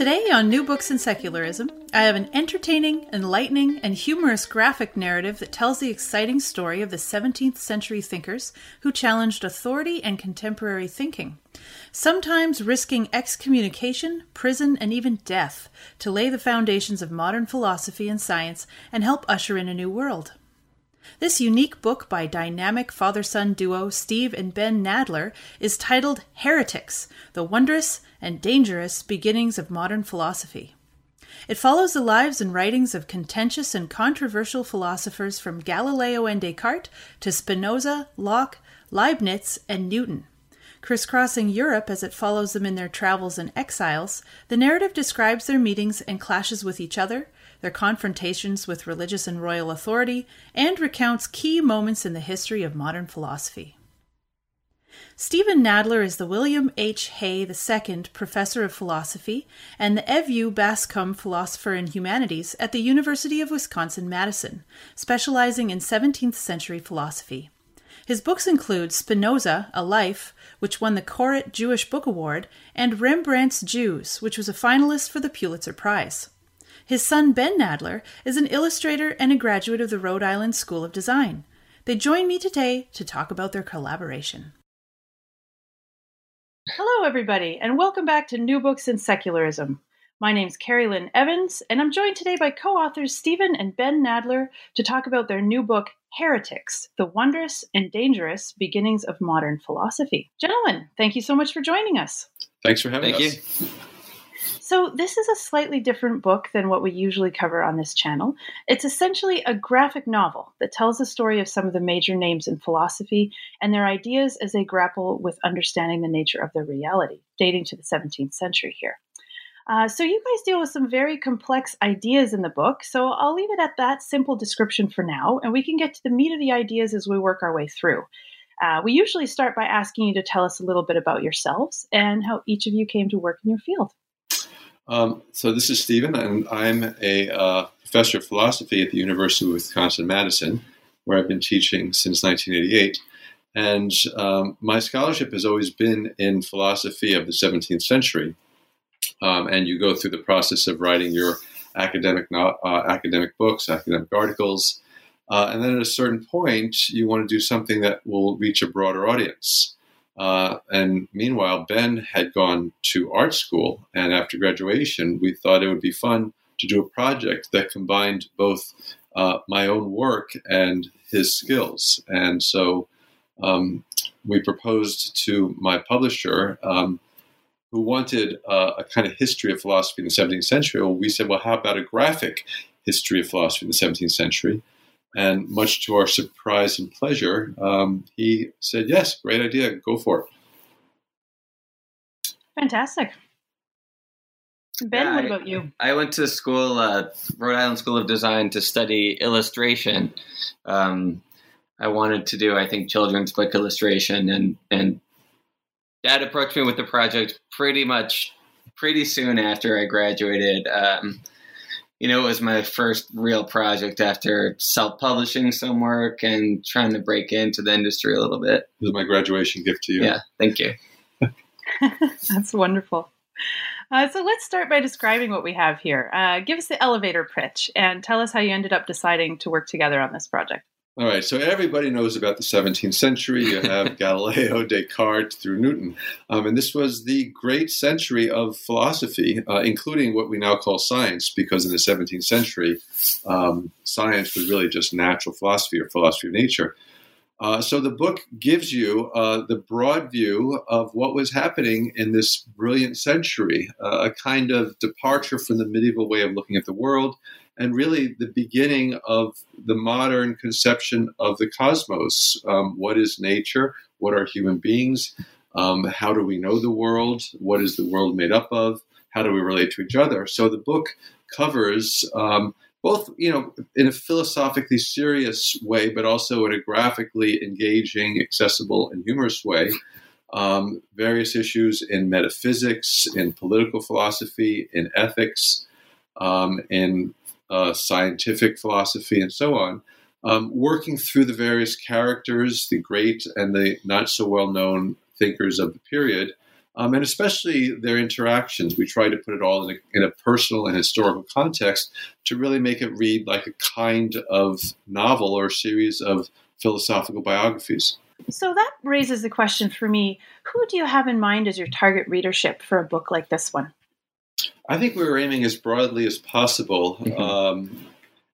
Today on New Books in Secularism, I have an entertaining, enlightening, and humorous graphic narrative that tells the exciting story of the 17th century thinkers who challenged authority and contemporary thinking, sometimes risking excommunication, prison, and even death to lay the foundations of modern philosophy and science and help usher in a new world. This unique book by dynamic father son duo Steve and Ben Nadler is titled Heretics The Wondrous and Dangerous Beginnings of Modern Philosophy. It follows the lives and writings of contentious and controversial philosophers from Galileo and Descartes to Spinoza, Locke, Leibniz, and Newton. Crisscrossing Europe as it follows them in their travels and exiles, the narrative describes their meetings and clashes with each other, their confrontations with religious and royal authority, and recounts key moments in the history of modern philosophy. Steven Nadler is the William H. Hay II Professor of Philosophy and the Evjue Bascom Philosopher in Humanities at the University of Wisconsin Madison, specializing in 17th century philosophy. His books include Spinoza, A Life, which won the Koret Jewish Book Award, and Rembrandt's Jews, which was a finalist for the Pulitzer Prize. His son Ben Nadler is an illustrator and a graduate of the Rhode Island School of Design. They join me today to talk about their collaboration. Hello, everybody, and welcome back to New Books in Secularism. My name's Carrie Lynn Evans, and I'm joined today by co authors Steven and Ben Nadler to talk about their new book, Heretics The Wondrous and Dangerous Beginnings of Modern Philosophy. Gentlemen, thank you so much for joining us. Thanks for having us. Thank us. you. So, this is a slightly different book than what we usually cover on this channel. It's essentially a graphic novel that tells the story of some of the major names in philosophy and their ideas as they grapple with understanding the nature of their reality, dating to the 17th century here. Uh, so, you guys deal with some very complex ideas in the book, so I'll leave it at that simple description for now, and we can get to the meat of the ideas as we work our way through. Uh, we usually start by asking you to tell us a little bit about yourselves and how each of you came to work in your field. Um, so this is Steven, and I'm a uh, professor of philosophy at the University of Wisconsin Madison, where I've been teaching since 1988. And um, my scholarship has always been in philosophy of the 17th century. Um, and you go through the process of writing your academic uh, academic books, academic articles, uh, and then at a certain point, you want to do something that will reach a broader audience. Uh, and meanwhile, Ben had gone to art school, and after graduation, we thought it would be fun to do a project that combined both uh, my own work and his skills. And so um, we proposed to my publisher, um, who wanted uh, a kind of history of philosophy in the 17th century. Well, we said, well, how about a graphic history of philosophy in the 17th century? And much to our surprise and pleasure, um, he said, Yes, great idea, go for it. Fantastic. Ben, Yeah, what about you? I went to school, uh, Rhode Island School of Design, to study illustration. Um, I wanted to do, I think, children's book illustration, and and Dad approached me with the project pretty much pretty soon after I graduated. Um, you know, it was my first real project after self-publishing some work and trying to break into the industry a little bit. This is my graduation gift to you. Yeah, thank you. That's wonderful. Uh, so let's start by describing what we have here. Uh, give us the elevator pitch and tell us how you ended up deciding to work together on this project. All right, so everybody knows about the 17th century. You have Galileo, Descartes through Newton. Um, and this was the great century of philosophy, uh, including what we now call science, because in the 17th century, um, science was really just natural philosophy or philosophy of nature. Uh, so the book gives you uh, the broad view of what was happening in this brilliant century, uh, a kind of departure from the medieval way of looking at the world, and really the beginning of the modern conception of the cosmos. Um, what is nature? What are human beings? Um, how do we know the world? What is the world made up of? How do we relate to each other? So the book covers um, both, you know, in a philosophically serious way, but also in a graphically engaging, accessible, and humorous way. Um, various issues in metaphysics, in political philosophy, in ethics, um, in uh, scientific philosophy, and so on. Um, working through the various characters, the great and the not so well known thinkers of the period, um, and especially their interactions. We try to put it all in a, in a, personal and historical context to really make it read like a kind of novel or series of philosophical biographies. So that raises the question for me who do you have in mind as your target readership for a book like this one? I think we were aiming as broadly as possible. Mm-hmm. Um,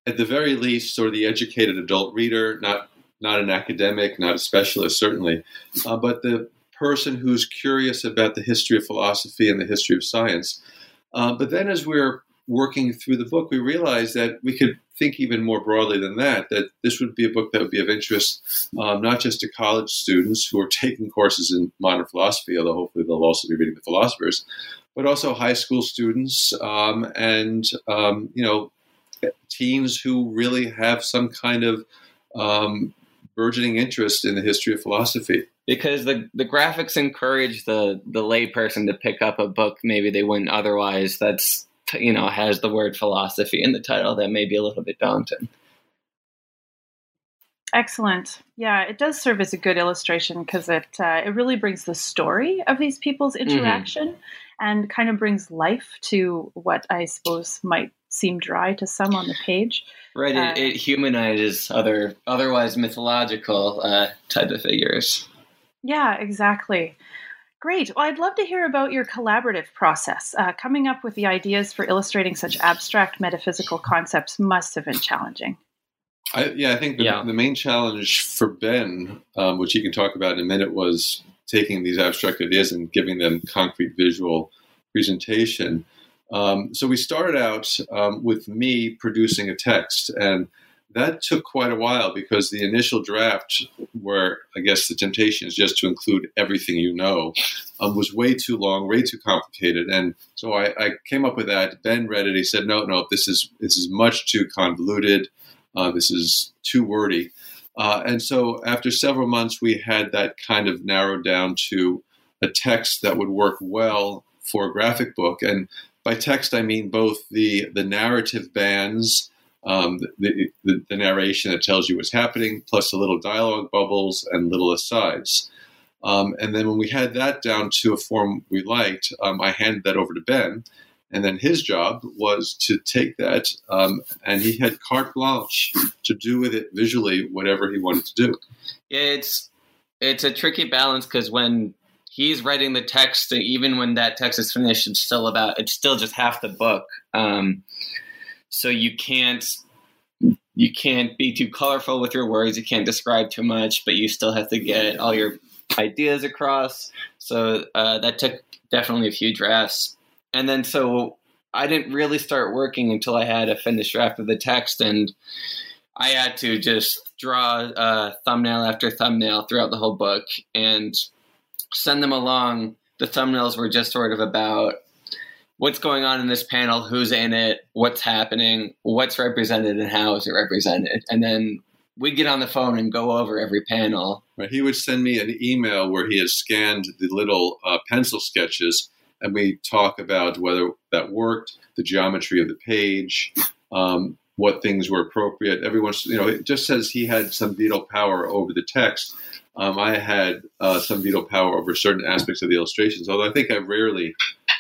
at the very least, sort of the educated adult reader, not not an academic, not a specialist, certainly, uh, but the person who's curious about the history of philosophy and the history of science. Uh, but then, as we're working through the book, we realized that we could think even more broadly than that, that this would be a book that would be of interest um, not just to college students who are taking courses in modern philosophy, although hopefully they'll also be reading the philosophers, but also high school students um, and, um, you know, teens who really have some kind of um, burgeoning interest in the history of philosophy. Because the the graphics encourage the the layperson to pick up a book maybe they wouldn't otherwise. That's you know has the word philosophy in the title that may be a little bit daunting. Excellent. Yeah, it does serve as a good illustration because it uh, it really brings the story of these people's mm-hmm. interaction mm-hmm. and kind of brings life to what I suppose might seem dry to some on the page. Right. Uh, it, it, humanizes other otherwise mythological uh, type of figures. Yeah, exactly. Great. Well, I'd love to hear about your collaborative process. Uh, coming up with the ideas for illustrating such abstract metaphysical concepts must have been challenging. I, yeah, I think the, yeah. the, main challenge for Ben, um, which he can talk about in a minute, was taking these abstract ideas and giving them concrete visual presentation. Um, so we started out um, with me producing a text, and that took quite a while because the initial draft, where I guess the temptation is just to include everything you know, um, was way too long, way too complicated. And so I, I, came up with that. Ben read it. He said, "No, no, this is this is much too convoluted. Uh, this is too wordy." Uh, and so after several months, we had that kind of narrowed down to a text that would work well for a graphic book. And by text, I mean both the the narrative bands um, the, the, the, narration that tells you what's happening, plus the little dialogue bubbles and little asides. Um, and then when we had that down to a form we liked, um, I handed that over to Ben. And then his job was to take that, um, and he had carte blanche to do with it visually whatever he wanted to do. It's it's a tricky balance because when he's writing the text, even when that text is finished, it's still about it's still just half the book. Um, so you can't you can't be too colorful with your words. You can't describe too much but you still have to get all your ideas across. So uh, that took definitely a few drafts. And then so i didn't really start working until i had a finished draft of the text and i had to just draw uh, thumbnail after thumbnail throughout the whole book and send them along. The thumbnails were just sort of about what's going on in this panel, who's in it, what's happening, what's represented, and how is it represented. And then we'd get on the phone and go over every panel. Right. He would send me an email where he has scanned the little uh, pencil sketches, and we talk about whether that worked, the geometry of the page, um, what things were appropriate. Everyone's, you know, it just says he had some veto power over the text. Um, I had uh, some veto power over certain aspects of the illustrations, although I think I rarely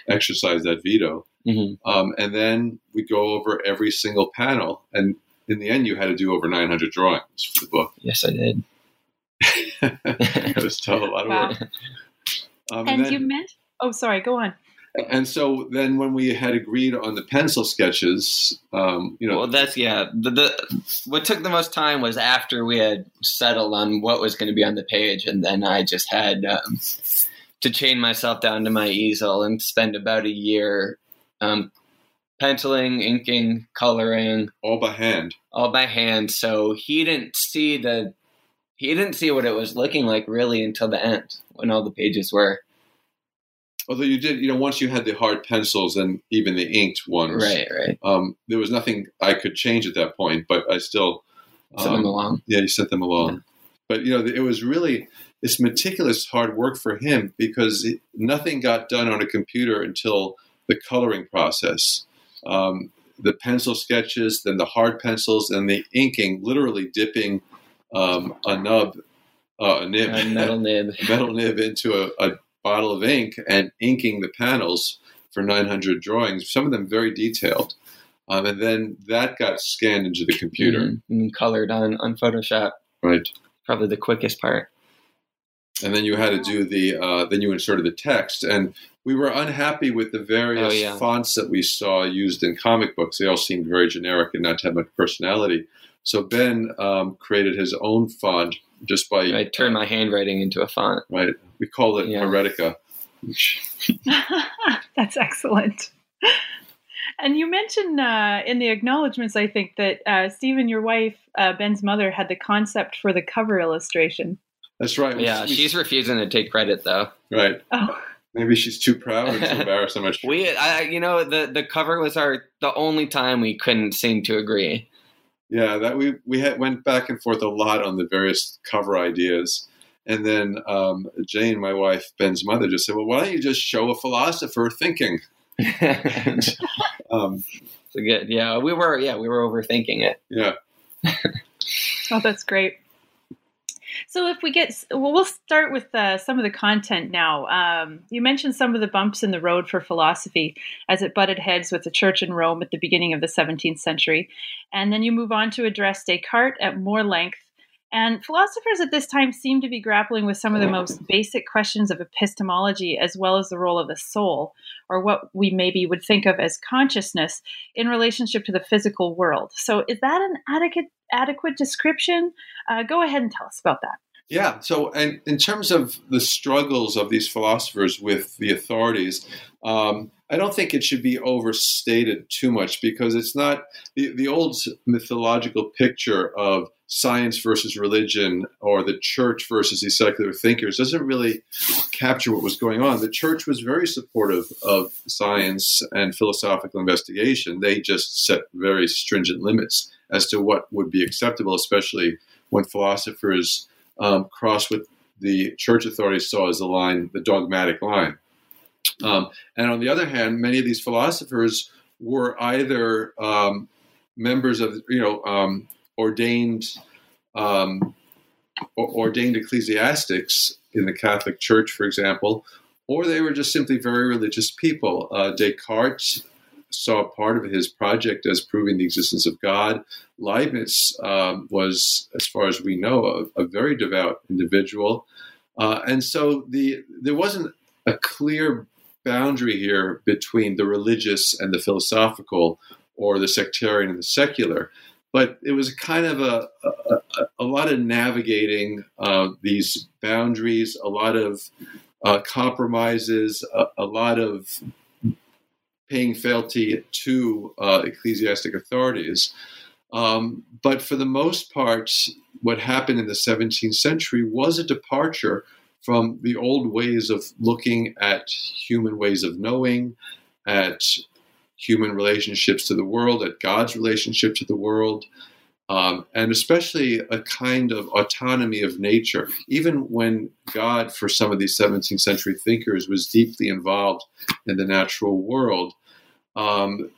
exercise that veto. Mm-hmm. Um, and then we go over every single panel. And in the end, you had to do over 900 drawings for the book. Yes, I did. it was still a lot of wow. work. Um, and, and then, you meant? Oh, sorry. Go on. And so then, when we had agreed on the pencil sketches, um, you know, well, that's yeah. The, the what took the most time was after we had settled on what was going to be on the page, and then I just had um, to chain myself down to my easel and spend about a year um, penciling, inking, coloring, all by hand. All by hand. So he didn't see the he didn't see what it was looking like really until the end when all the pages were Although you did, you know, once you had the hard pencils and even the inked ones, right, right. Um, there was nothing I could change at that point, but I still Sent them um, along. Yeah, you sent them along. But you know, it was really it's meticulous hard work for him because nothing got done on a computer until the coloring process. Um, the pencil sketches, then the hard pencils, and the inking, literally dipping um, a nub, uh, a nib, A metal nib. metal nib into a, a bottle of ink and inking the panels for 900 drawings, some of them very detailed. Um, and then that got scanned into the computer, Mhm. and colored on on Photoshop. right? Probably the quickest part. And then you had to do the, uh, then you inserted the text. And we were unhappy with the various Oh, yeah. fonts that we saw used in comic books. They all seemed very generic and not to have much personality. So Ben um, created his own font just by, I turned my handwriting into a font. right? We call it Yeah. Heretica. That's excellent. And you mentioned uh, in the acknowledgments, I think, that uh, Steven, your wife, uh, Ben's mother, had the concept for the cover illustration. That's right. Yeah, we- she's refusing to take credit though. right. Oh, Maybe she's too proud or too embarrassed how much. We, I, you know, the the cover was our the only time we couldn't seem to agree. Yeah, that we we had went back and forth a lot on the various cover ideas, and then um, Jane, my wife, Ben's mother, just said, "Well, why don't you just show a philosopher thinking?" so Um, good. Yeah, we were. Yeah, we were overthinking it. yeah, oh, that's great. So, if we get, well, we'll start with uh, some of the content now. Um, you mentioned some of the bumps in the road for philosophy as it butted heads with the church in Rome at the beginning of the 17th century. And then you move on to address Descartes at more length. And philosophers at this time seem to be grappling with some of the most basic questions of epistemology, as well as the role of the soul, or what we maybe would think of as consciousness, in relationship to the physical world. So, is that an adequate adequate description? Uh, go ahead and tell us about that. yeah. So, and in terms of the struggles of these philosophers with the authorities, um, I don't think it should be overstated too much because it's not the, the old mythological picture of science versus religion or the church versus these secular thinkers doesn't really capture what was going on. The church was very supportive of science and philosophical investigation. They just set very stringent limits as to what would be acceptable, especially when philosophers um, cross what the church authorities saw as the line, the dogmatic line. Um, and on the other hand, many of these philosophers were either um, members of, you know, um, ordained um, ordained ecclesiastics in the Catholic Church, for example, or they were just simply very religious people. Uh, Descartes saw part of his project as proving the existence of God. Leibniz um, was, as far as we know, a, a very devout individual, uh, and so the there wasn't a clear boundary here between the religious and the philosophical, or the sectarian and the secular. But it was kind of a, a, a- lot of navigating uh, these boundaries, a lot of uh, compromises, a, a lot of paying fealty to uh, ecclesiastic authorities. Um, but for the most part, what happened in the 17th century was a departure from the old ways of looking at human ways of knowing, at human relationships to the world, at God's relationship to the world, um, and especially a kind of autonomy of nature. Even when God, for some of these 17th century thinkers, was deeply involved in the natural world, um,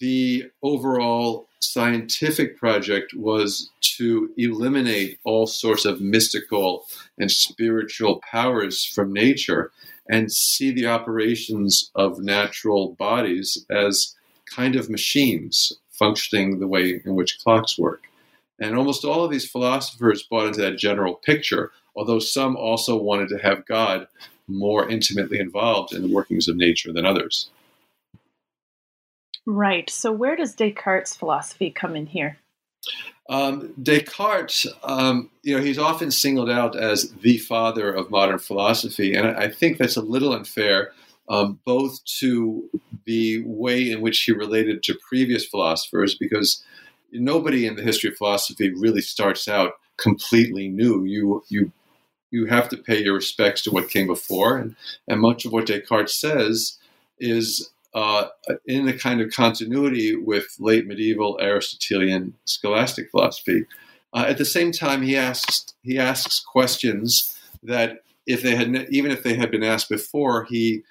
the overall scientific project was to eliminate all sorts of mystical and spiritual powers from nature and see the operations of natural bodies as kind of machines functioning the way in which clocks work. And almost all of these philosophers bought into that general picture, although some also wanted to have God more intimately involved in the workings of nature than others. Right. So, where does Descartes' philosophy come in here? Um, Descartes, um, you know, he's often singled out as the father of modern philosophy, and I think that's a little unfair, um, both to the way in which he related to previous philosophers, because nobody in the history of philosophy really starts out completely new. You you you have to pay your respects to what came before, and and much of what Descartes says is uh, in a kind of continuity with late medieval Aristotelian scholastic philosophy. Uh, at the same time, he asks he asks questions that if they had even if they had been asked before, he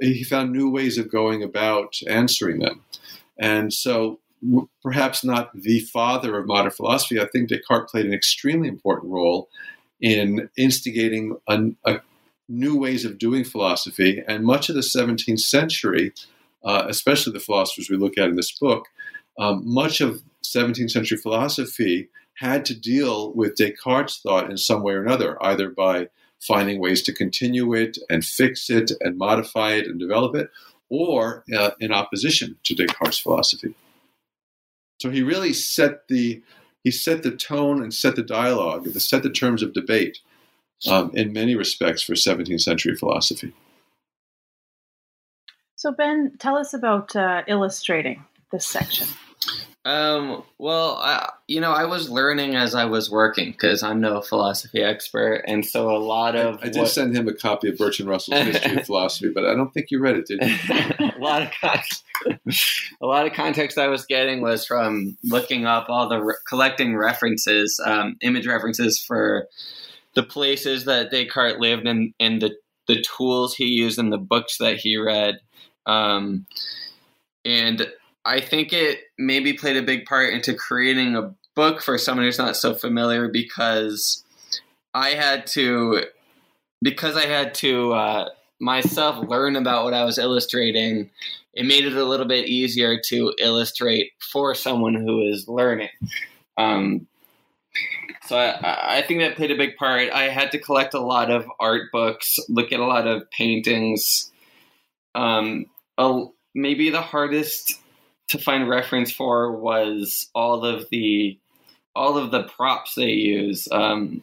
he found new ways of going about answering them, and so perhaps not the father of modern philosophy. I think Descartes played an extremely important role in instigating a, a new ways of doing philosophy, and much of the 17th century uh, especially the philosophers we look at in this book, um, much of 17th century philosophy had to deal with Descartes' thought in some way or another, either by finding ways to continue it and fix it and modify it and develop it, or uh, in opposition to Descartes' philosophy. So he really set the he set the tone and set the dialogue, set the terms of debate um, in many respects for 17th century philosophy. So, Ben, tell us about uh, illustrating this section. Um, well, I, you know, I was learning as I was working because I'm no philosophy expert, and so a lot of I, I did what... send him a copy of Bertrand Russell's History of Philosophy, but I don't think you read it, did you? a lot of context, a lot of context I was getting was from looking up all the re- collecting references, um, image references for the places that Descartes lived and and the the tools he used and the books that he read um, and I think it maybe played a big part into creating a book for someone who's not so familiar because I had to, because I had to uh, myself learn about what I was illustrating, it made it a little bit easier to illustrate for someone who is learning. Um, so I, I, think that played a big part. I had to collect a lot of art books, look at a lot of paintings, um, a, maybe the hardest to find reference for was all of the all of the props they use. Um,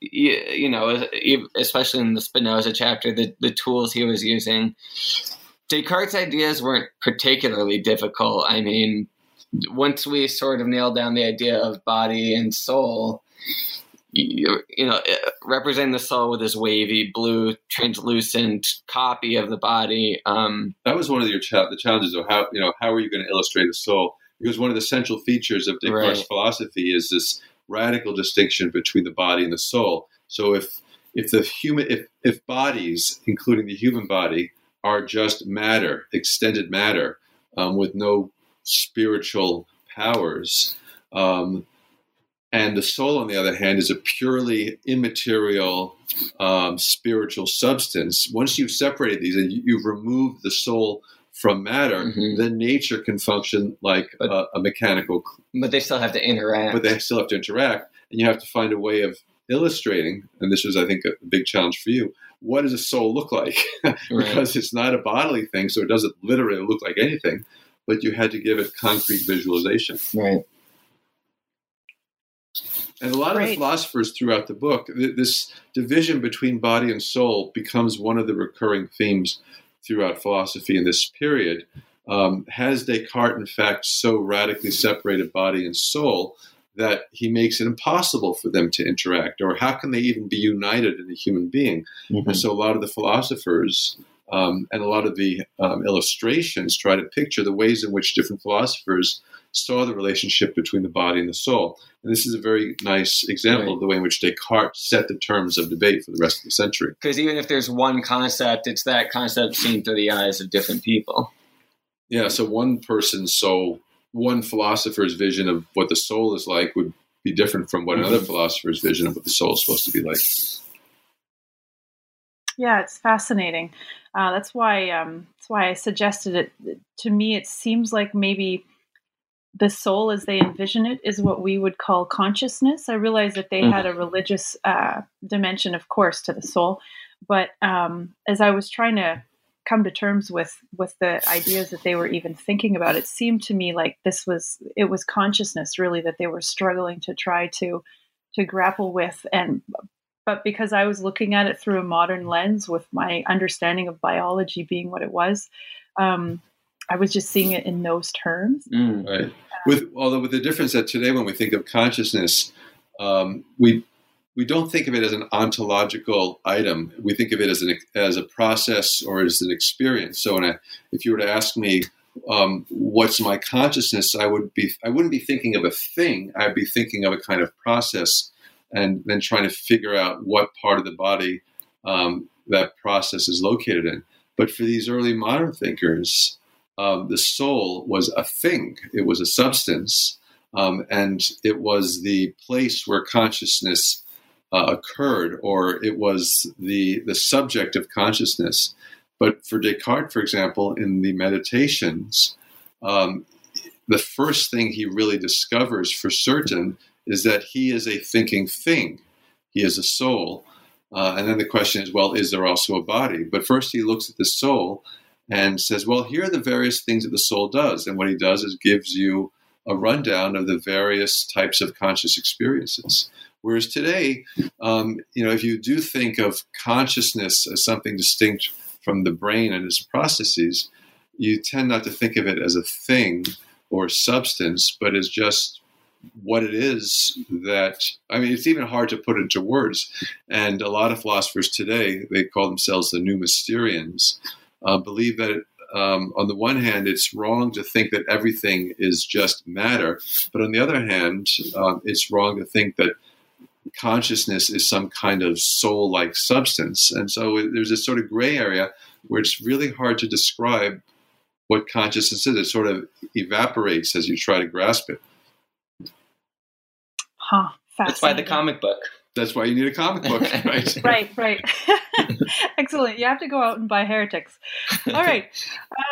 you, you, know, especially in the Spinoza chapter, the, the tools he was using. Descartes' ideas weren't particularly difficult. I mean, once we sort of nailed down the idea of body and soul, you, you know, representing the soul with this wavy blue translucent copy of the body. Um, that was one of your cha- the challenges of how you know how are you going to illustrate the soul? Because one of the central features of Descartes' right. philosophy is this radical distinction between the body and the soul. So if if the human if if bodies, including the human body, are just matter, extended matter, um, with no spiritual powers. Um, and the soul, on the other hand, is a purely immaterial um, spiritual substance. Once you've separated these and you've removed the soul from matter, mm-hmm. then nature can function like but, a, a, mechanical. But they still have to interact. But they still have to interact, and you have to find a way of illustrating. And this was, I think, a big challenge for you. What does a soul look like? because right. it's not a bodily thing, so it doesn't literally look like anything. But you had to give it concrete visualization. Right. And a lot Great. of the philosophers throughout the book, this division between body and soul becomes one of the recurring themes throughout philosophy in this period. Um, has Descartes, in fact, so radically separated body and soul that he makes it impossible for them to interact? Or how can they even be united in a human being? Mm-hmm. And so a lot of the philosophers um, and a lot of the um, illustrations try to picture the ways in which different philosophers saw the relationship between the body and the soul. And this is a very nice example right. of the way in which Descartes set the terms of debate for the rest of the century. Because even if there's one concept, it's that concept seen through the eyes of different people. Yeah, so one person's soul, one philosopher's vision of what the soul is like would be different from what mm-hmm. another philosopher's vision of what the soul is supposed to be like. Yeah, it's fascinating. Uh, that's why um, that's why I suggested it. To me, it seems like maybe the soul as they envision it is what we would call consciousness. I realize that they mm-hmm. had a religious uh, dimension, of course, to the soul, but um, as I was trying to come to terms with with the ideas that they were even thinking about, it seemed to me like this was it was consciousness really that they were struggling to try to to grapple with and but because I was looking at it through a modern lens with my understanding of biology being what it was, um, I was just seeing it in those terms. Mm, right. With although with the difference that today, when we think of consciousness, um, we we don't think of it as an ontological item. We think of it as an as a process or as an experience. So, if you were to ask me, um, "What's my consciousness?" I would be I wouldn't be thinking of a thing. I'd be thinking of a kind of process, and then trying to figure out what part of the body um, that process is located in. But for these early modern thinkers, um, the soul was a thing. It was a substance, um, and it was the place where consciousness uh, occurred, or it was the the subject of consciousness. But for Descartes, for example, in the Meditations, um, the first thing he really discovers for certain is that he is a thinking thing. He is a soul. Uh, and then the question is, well, is there also a body? But first he looks at the soul and says, well, here are the various things that the soul does. And what he does is gives you a rundown of the various types of conscious experiences. Whereas today, um, you know, if you do think of consciousness as something distinct from the brain and its processes, you tend not to think of it as a thing or substance, but as just what it is that I mean, it's even hard to put into words. And a lot of philosophers today, they call themselves the new Mysterians, uh, believe that um, on the one hand, it's wrong to think that everything is just matter, but on the other hand, um, it's wrong to think that consciousness is some kind of soul like substance. And so there's this sort of gray area where it's really hard to describe what consciousness is. It sort of evaporates as you try to grasp it. Huh. That's why the comic book. That's why you need a comic book, right? right, right. Excellent. You have to go out and buy Heretics. All right.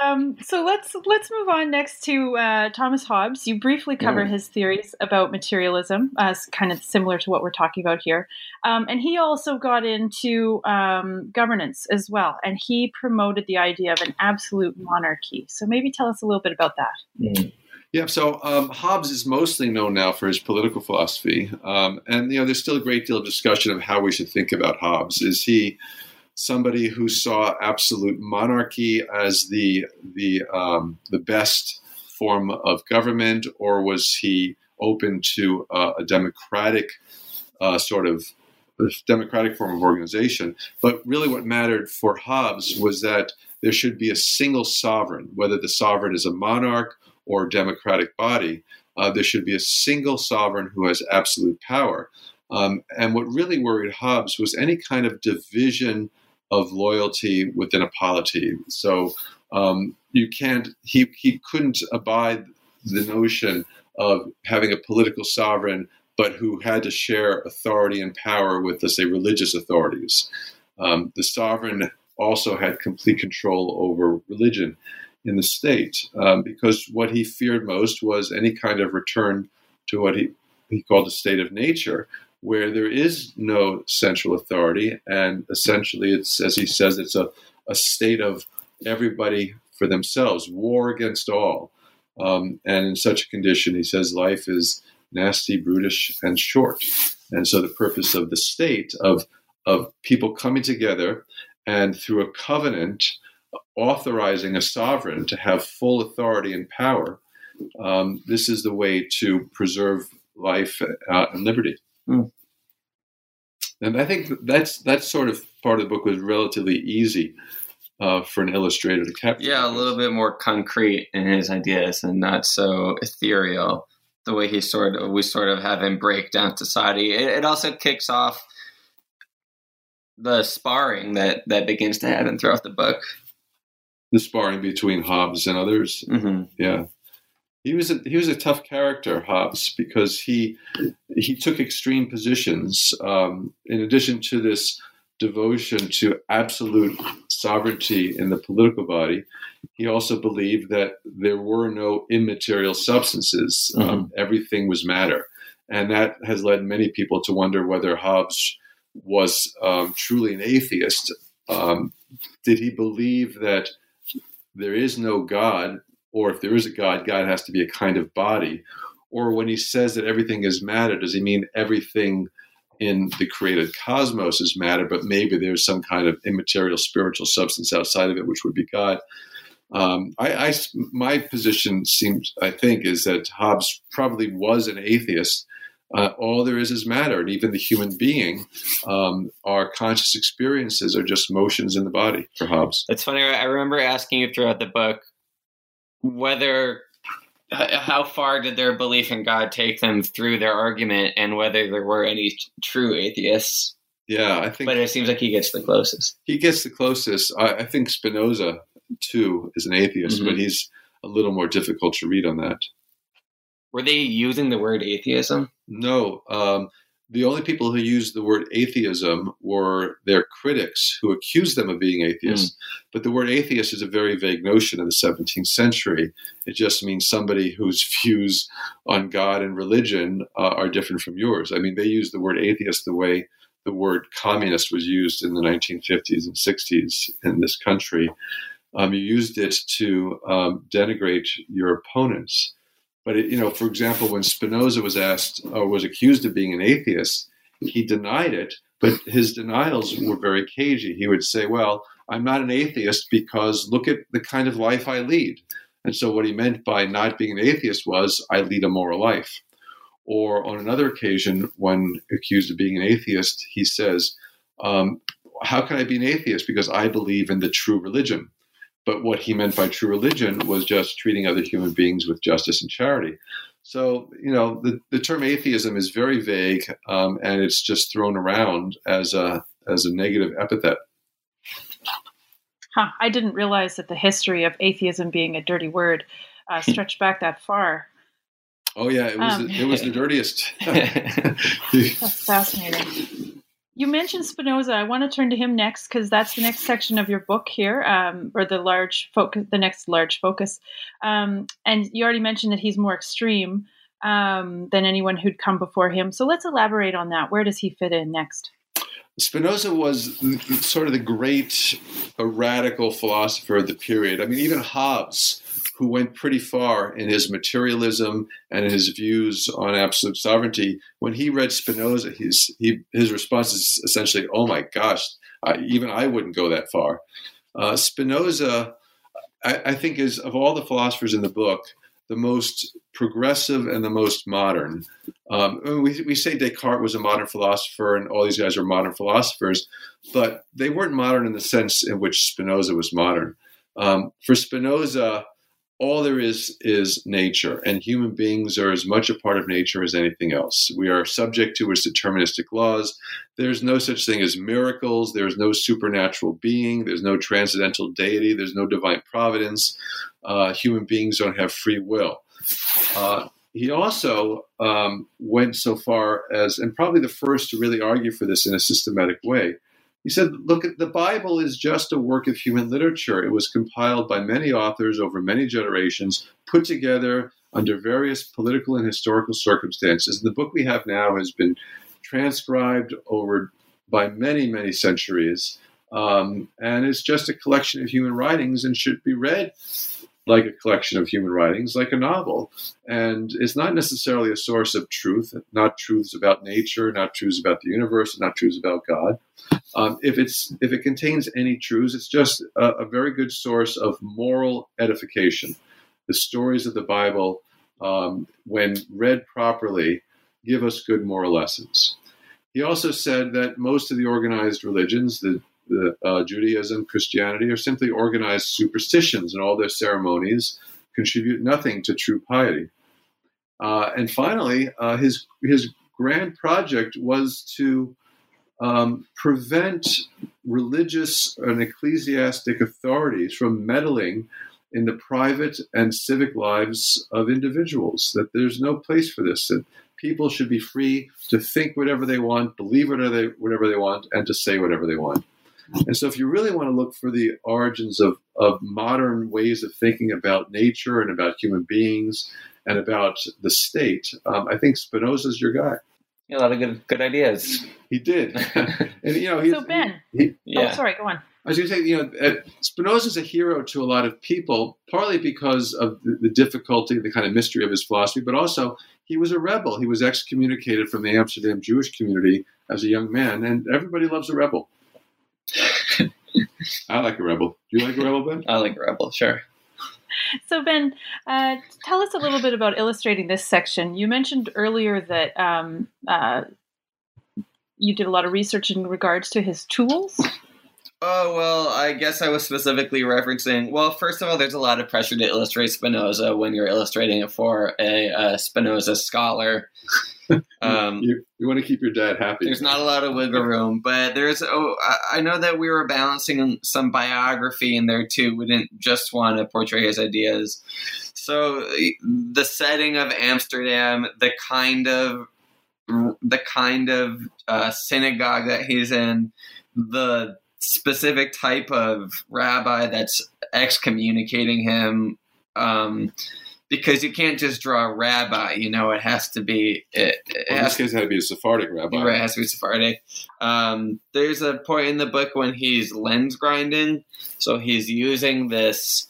Um, so let's let's move on next to uh, Thomas Hobbes. You briefly cover mm. his theories about materialism, as kind of similar to what we're talking about here. Um, and he also got into um, governance as well, and he promoted the idea of an absolute monarchy. So maybe tell us a little bit about that. Mm. Yeah, so um, Hobbes is mostly known now for his political philosophy, um, and you know there's still a great deal of discussion of how we should think about Hobbes. Is he somebody who saw absolute monarchy as the the um, the best form of government, or was he open to uh, a democratic uh, sort of democratic form of organization? But really, what mattered for Hobbes was that there should be a single sovereign, whether the sovereign is a monarch or democratic body, uh, there should be a single sovereign who has absolute power. Um, and what really worried Hobbes was any kind of division of loyalty within a polity. So um, you can't, he, he couldn't abide the notion of having a political sovereign, but who had to share authority and power with, let's say, religious authorities. Um, the sovereign also had complete control over religion in the state um, because what he feared most was any kind of return to what he, he called a state of nature, where there is no central authority. And essentially, it's, as he says, it's a, a state of everybody for themselves, war against all. Um, and in such a condition, he says, life is nasty, brutish, and short. And so, the purpose of the state, of, of people coming together and through a covenant, authorizing a sovereign to have full authority and power, um, this is the way to preserve life uh, and liberty. Mm. And I think that's that sort of part of the book was relatively easy uh, for an illustrator to capture. Yeah, a little bit more concrete in his ideas and not so ethereal. The way he sort of we sort of have him break down society. It, it also kicks off the sparring that that begins to happen throughout the book the sparring between Hobbes and others. Mm-hmm. Yeah, he was a, he was a tough character, Hobbes, because he he took extreme positions. Um, in addition to this devotion to absolute sovereignty in the political body, he also believed that there were no immaterial substances. Mm-hmm. Um, everything was matter, and that has led many people to wonder whether Hobbes was um, truly an atheist. Um, did he believe that there is no God, or if there is a God, God has to be a kind of body. Or when he says that everything is matter, does he mean everything in the created cosmos is matter, but maybe there's some kind of immaterial spiritual substance outside of it, which would be God? Um, I, I, my position seems, I think, is that Hobbes probably was an atheist, uh, all there is is matter, and even the human being, um, our conscious experiences are just motions in the body for Hobbes. It's funny. I remember asking you throughout the book whether how far did their belief in God take them through their argument, and whether there were any true atheists. Yeah, I think. But it seems like he gets the closest. He gets the closest. I, I think Spinoza too is an atheist, mm-hmm. but he's a little more difficult to read on that. Were they using the word atheism? No. Um, the only people who used the word atheism were their critics who accused them of being atheists. Mm. But the word atheist is a very vague notion in the 17th century. It just means somebody whose views on God and religion uh, are different from yours. I mean, they used the word atheist the way the word communist was used in the 1950s and 60s in this country. Um, you used it to um, denigrate your opponents. But it, you know, for example, when Spinoza was asked or was accused of being an atheist, he denied it, but his denials were very cagey. He would say, "Well, I'm not an atheist because look at the kind of life I lead." And so, what he meant by not being an atheist was, "I lead a moral life." Or on another occasion, when accused of being an atheist, he says, um, "How can I be an atheist? Because I believe in the true religion." But what he meant by true religion was just treating other human beings with justice and charity. So, you know, the, the term atheism is very vague um, and it's just thrown around as a, as a negative epithet. Huh, I didn't realize that the history of atheism being a dirty word uh, stretched back that far. Oh yeah, it was um, it was the dirtiest. That's fascinating. You mentioned Spinoza. I want to turn to him next because that's the next section of your book here, um, or the large focus, the next large focus. Um, and you already mentioned that he's more extreme um, than anyone who'd come before him. So let's elaborate on that. Where does he fit in next? Spinoza was sort of the great radical philosopher of the period. I mean, even Hobbes who went pretty far in his materialism and his views on absolute sovereignty. When he read Spinoza, his, he, his response is essentially, oh my gosh, I, even I wouldn't go that far. Uh, Spinoza, I, I think, is of all the philosophers in the book, the most progressive and the most modern. Um, we, we say Descartes was a modern philosopher and all these guys are modern philosophers, but they weren't modern in the sense in which Spinoza was modern. Um, for Spinoza, all there is is nature, and human beings are as much a part of nature as anything else. We are subject to its deterministic laws. There's no such thing as miracles. There's no supernatural being. There's no transcendental deity. There's no divine providence. Uh, human beings don't have free will. Uh, he also um, went so far as, and probably the first to really argue for this in a systematic way, he said, Look, the Bible is just a work of human literature. It was compiled by many authors over many generations, put together under various political and historical circumstances. The book we have now has been transcribed over by many, many centuries. Um, and it's just a collection of human writings and should be read like a collection of human writings, like a novel. And it's not necessarily a source of truth, not truths about nature, not truths about the universe, not truths about God. Um, if it's if it contains any truths, it's just a, a, very good source of moral edification. The stories of the Bible, um, when read properly, give us good moral lessons. He also said that most of the organized religions, the the, uh, Judaism, Christianity are simply organized superstitions, and all their ceremonies contribute nothing to true piety. Uh, and finally, uh, his his grand project was to um, prevent religious and ecclesiastic authorities from meddling in the private and civic lives of individuals. That there's no place for this. That people should be free to think whatever they want, believe whatever they, whatever they want, and to say whatever they want. And so, if you really want to look for the origins of, of modern ways of thinking about nature and about human beings and about the state, um, I think Spinoza's your guy. Yeah, a lot of good good ideas. He did, and you know, so Ben. He, he, yeah. Oh, sorry. Go on. I was going to say, you know, uh, Spinoza's a hero to a lot of people, partly because of the, the, difficulty, the kind of mystery of his philosophy, but also he was a rebel. He was excommunicated from the Amsterdam Jewish community as a young man, and everybody loves a rebel. I like a rebel. Do you like a rebel, Ben? I like a rebel, sure. so Ben, uh, tell us a little bit about illustrating this section. You mentioned earlier that um, uh, you did a lot of research in regards to his tools. Oh, well, I guess I was specifically referencing. Well, first of all, there's a lot of pressure to illustrate Spinoza when you're illustrating it for a, a Spinoza scholar. Um, you, you want to keep your dad happy. There's not a lot of wiggle room, but there's. Oh, I know that we were balancing some biography in there too. We didn't just want to portray his ideas. So the setting of Amsterdam, the kind of the kind of uh, synagogue that he's in, the specific type of rabbi that's excommunicating him um, because you can't just draw a rabbi you know it has to be it, it well, has, in this case it had to be a sephardic rabbi right it has to be sephardic um, there's a point in the book when he's lens grinding so he's using this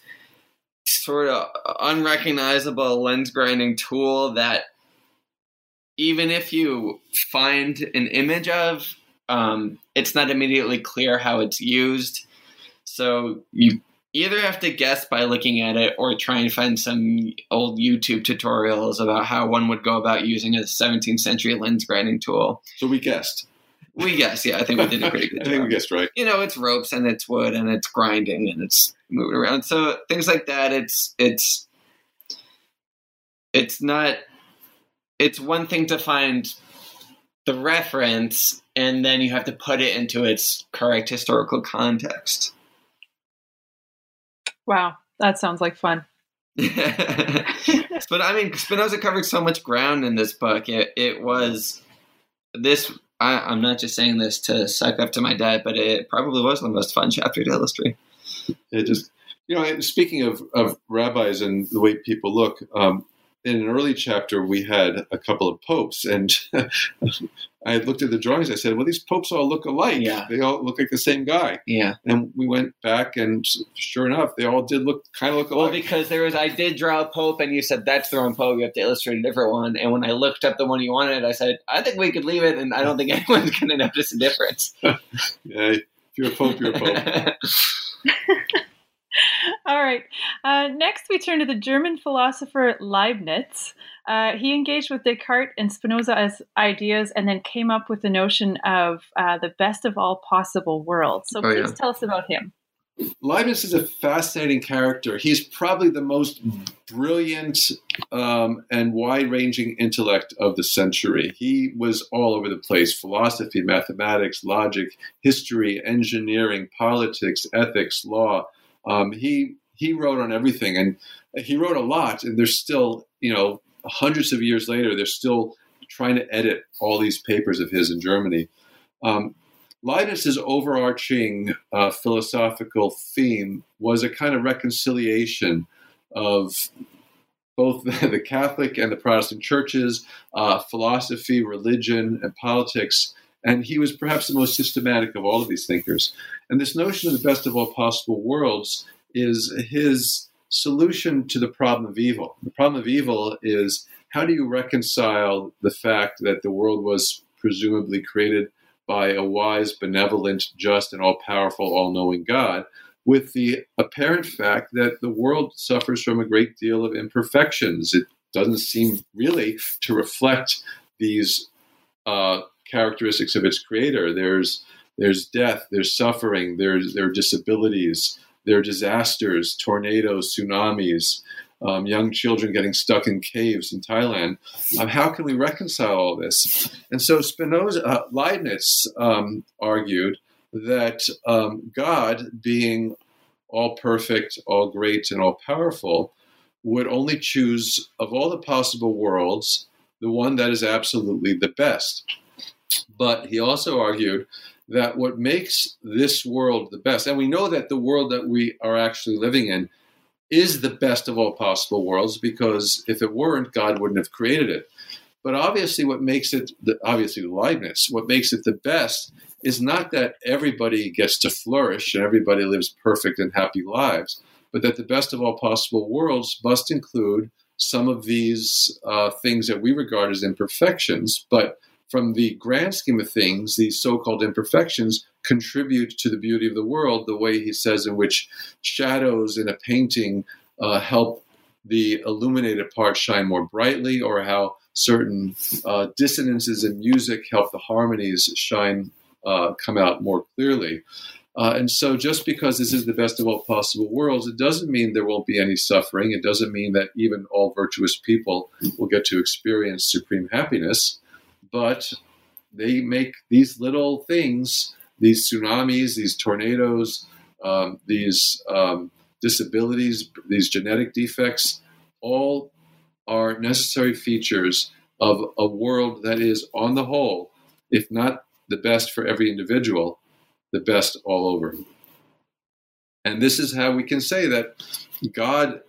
sort of unrecognizable lens grinding tool that even if you find an image of um, it's not immediately clear how it's used. So you either have to guess by looking at it or try and find some old YouTube tutorials about how one would go about using a 17th century lens grinding tool. So we guessed. We guessed, yeah. I think we did a pretty good I job. think we guessed right. You know, it's ropes and it's wood and it's grinding and it's moving around. So things like that, it's it's it's not it's one thing to find the reference and then you have to put it into its correct historical context. Wow, that sounds like fun. but I mean, Spinoza covered so much ground in this book. It, it was this. I, am not just saying this to suck up to my dad, but it probably was the most fun chapter to illustrate. It just, you know, speaking of, of rabbis and the way people look, um, in an early chapter, we had a couple of popes, and I looked at the drawings. I said, "Well, these popes all look alike. Yeah. They all look like the same guy." Yeah. And we went back, and sure enough, they all did look kind of look alike. Well, because there was, I did draw a pope, and you said that's the wrong pope. You have to illustrate a different one. And when I looked up the one you wanted, I said, I think we could leave it, and I don't think anyone's going to notice a difference. yeah, if you're a pope, you're a pope. All right. Uh, next, we turn to the German philosopher Leibniz. Uh, he engaged with Descartes and Spinoza's ideas and then came up with the notion of uh, the best of all possible worlds. So, oh, please yeah. tell us about him. Leibniz is a fascinating character. He's probably the most brilliant um, and wide ranging intellect of the century. He was all over the place philosophy, mathematics, logic, history, engineering, politics, ethics, law um, he he wrote on everything, and he wrote a lot. And there's still, you know, hundreds of years later, they're still trying to edit all these papers of his in Germany. Um, Leibniz's overarching uh, philosophical theme was a kind of reconciliation of both the Catholic and the Protestant churches, uh, philosophy, religion, and politics. And he was perhaps the most systematic of all of these thinkers. And this notion of the best of all possible worlds is his solution to the problem of evil. The problem of evil is how do you reconcile the fact that the world was presumably created by a wise, benevolent, just, and all powerful, all knowing God with the apparent fact that the world suffers from a great deal of imperfections? It doesn't seem really to reflect these uh, characteristics of its creator. There's there's death, there's suffering, there's there are disabilities, there are disasters, tornadoes, tsunamis, um, young children getting stuck in caves in Thailand. Um, how can we reconcile all this? And so Spinoza, uh, Leibniz um, argued that um, God, being all perfect, all great, and all powerful, would only choose of all the possible worlds the one that is absolutely the best. But he also argued that what makes this world the best, and we know that the world that we are actually living in is the best of all possible worlds because if it weren't, God wouldn't have created it. But obviously, what makes it, the, obviously, Leibniz, what makes it the best is not that everybody gets to flourish and everybody lives perfect and happy lives, but that the best of all possible worlds must include some of these uh, things that we regard as imperfections, but from the grand scheme of things, these so called imperfections contribute to the beauty of the world, the way he says, in which shadows in a painting uh, help the illuminated part shine more brightly, or how certain uh, dissonances in music help the harmonies shine, uh, come out more clearly. Uh, and so, just because this is the best of all possible worlds, it doesn't mean there won't be any suffering. It doesn't mean that even all virtuous people will get to experience supreme happiness. But they make these little things, these tsunamis, these tornadoes, um, these um, disabilities, these genetic defects, all are necessary features of a world that is, on the whole, if not the best for every individual, the best all over. And this is how we can say that God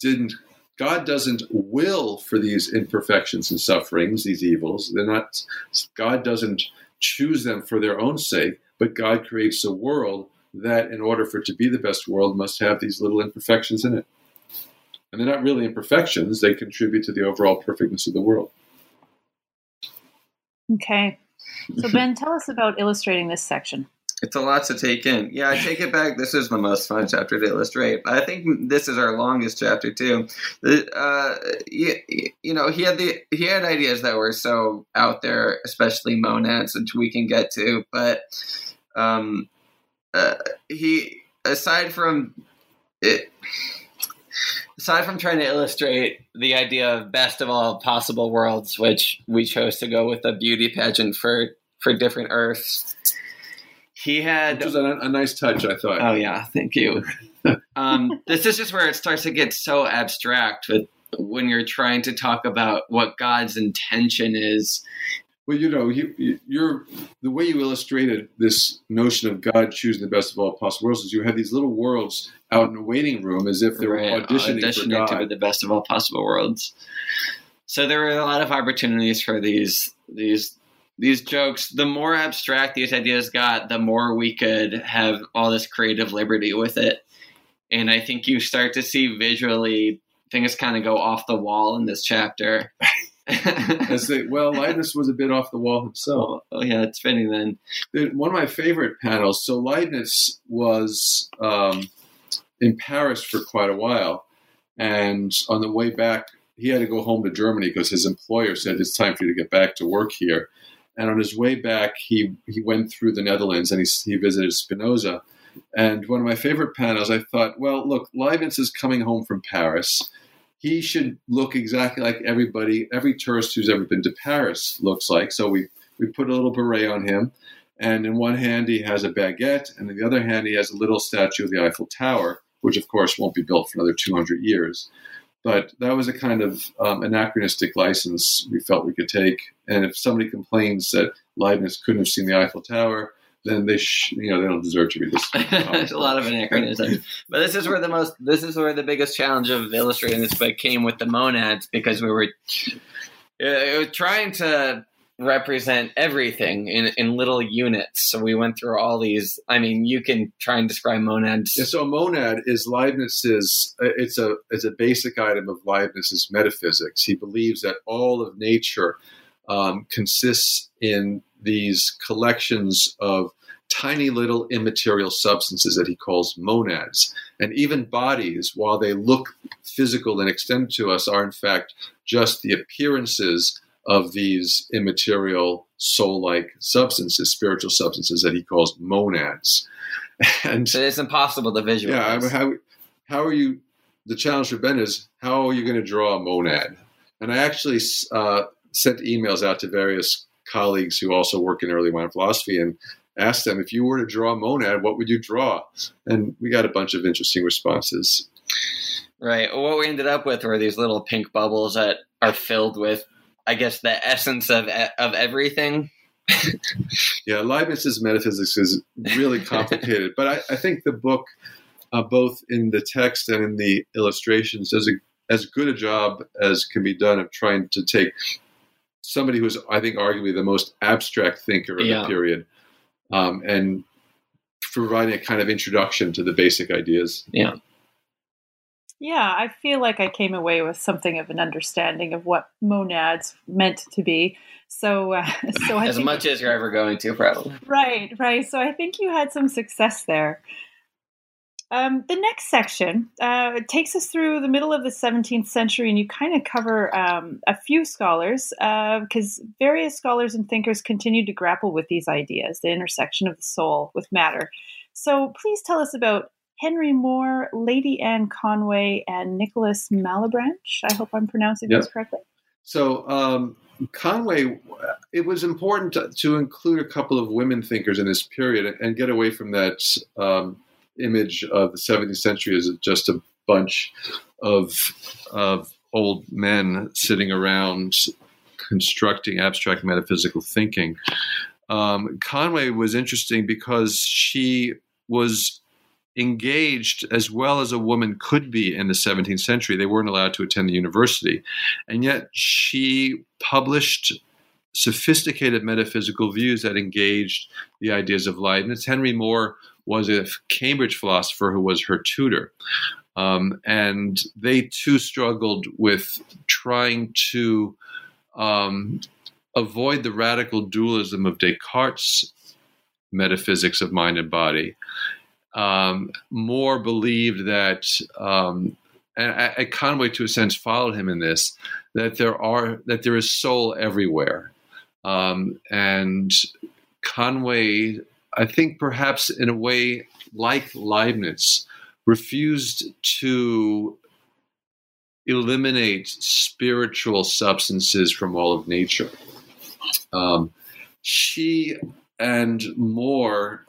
didn't God doesn't will for these imperfections and sufferings, these evils. They're not God doesn't choose them for their own sake, but God creates a world that in order for it to be the best world must have these little imperfections in it. And they're not really imperfections, they contribute to the overall perfectness of the world. Okay. So Ben, tell us about illustrating this section. It's a lot to take in. Yeah, I take it back. This is the most fun chapter to illustrate. I think this is our longest chapter too. Uh, you, you know, he had the he had ideas that were so out there, especially monads, which we can get to. But um, uh, he, aside from it, aside from trying to illustrate the idea of best of all possible worlds, which we chose to go with a beauty pageant for for different Earths he had Which was a, a nice touch, I thought. Oh yeah, thank you. um, this is just where it starts to get so abstract with when you're trying to talk about what God's intention is. Well, you know, you, you're the way you illustrated this notion of God choosing the best of all possible worlds is you had these little worlds out in a waiting room as if they were right, auditioning, auditioning to be the best of all possible worlds. So there were a lot of opportunities for these these these jokes, the more abstract these ideas got, the more we could have all this creative liberty with it. And I think you start to see visually things kind of go off the wall in this chapter. They, well, Leibniz was a bit off the wall himself. Oh, yeah, it's fitting then. One of my favorite panels. So Leibniz was um, in Paris for quite a while, and on the way back, he had to go home to Germany because his employer said it's time for you to get back to work here. And on his way back, he, he went through the Netherlands and he, he visited Spinoza. And one of my favorite panels, I thought, well, look, Leibniz is coming home from Paris. He should look exactly like everybody, every tourist who's ever been to Paris looks like. So we, we put a little beret on him. And in one hand, he has a baguette, and in the other hand, he has a little statue of the Eiffel Tower, which of course won't be built for another 200 years. But that was a kind of um, anachronistic license we felt we could take. And if somebody complains that Leibniz couldn't have seen the Eiffel Tower, then they, sh- you know, they don't deserve to be this. There's a lot of anachronism, but this is where the most, this is where the biggest challenge of illustrating this book came with the monads because we were uh, trying to represent everything in, in little units. So we went through all these. I mean, you can try and describe monads. So a monad is Leibniz's. It's a it's a basic item of Leibniz's metaphysics. He believes that all of nature um, consists in these collections of tiny little immaterial substances that he calls monads. And even bodies, while they look physical and extend to us, are in fact just the appearances of these immaterial soul-like substances, spiritual substances that he calls monads. And So it's impossible to visualize. yeah, I mean, how how are you? The challenge for Ben is how are you going to draw a monad? And I actually uh, sent emails out to various colleagues who also work in early modern philosophy and asked them if you were to draw a monad, what would you draw? And we got a bunch of interesting responses. Right. What we ended up with were these little pink bubbles that are filled with, I guess, the essence of of everything. Yeah, Leibniz's metaphysics is really complicated, but I, I think the book, uh, both in the text and in the illustrations, does a, as good a job as can be done of trying to take somebody who's, I think, arguably the most abstract thinker of Yeah. the period, um, and providing a kind of introduction to the basic ideas. Yeah, I feel like I came away with something of an understanding of what monads meant to be. So, uh, so I as think, much as you're ever going to, probably. right, right. So I think you had some success there. Um, the next section uh, takes us through the middle of the 17th century, and you kind of cover um, a few scholars because uh, various scholars and thinkers continued to grapple with these ideas the intersection of the soul with matter. So, please tell us about Henry More, Lady Anne Conway, and Nicholas Malebranche. I hope I'm pronouncing yep. this correctly. So, um, Conway, it was important to, to, include a couple of women thinkers in this period and get away from that um, image of the 17th century as just a bunch of, of old men sitting around constructing abstract metaphysical thinking. Um, Conway was interesting because she was engaged as well as a woman could be in the 17th century. They weren't allowed to attend the university. And yet she published sophisticated metaphysical views that engaged the ideas of Leibniz. Henry More was a Cambridge philosopher who was her tutor. Um, and they too struggled with trying to um, avoid the radical dualism of Descartes' metaphysics of mind and body um, More believed that, um, and, and Conway, to a sense, followed him in this, that there are that there is soul everywhere, um, and Conway, I think, perhaps in a way like Leibniz, refused to eliminate spiritual substances from all of nature. Um, she and More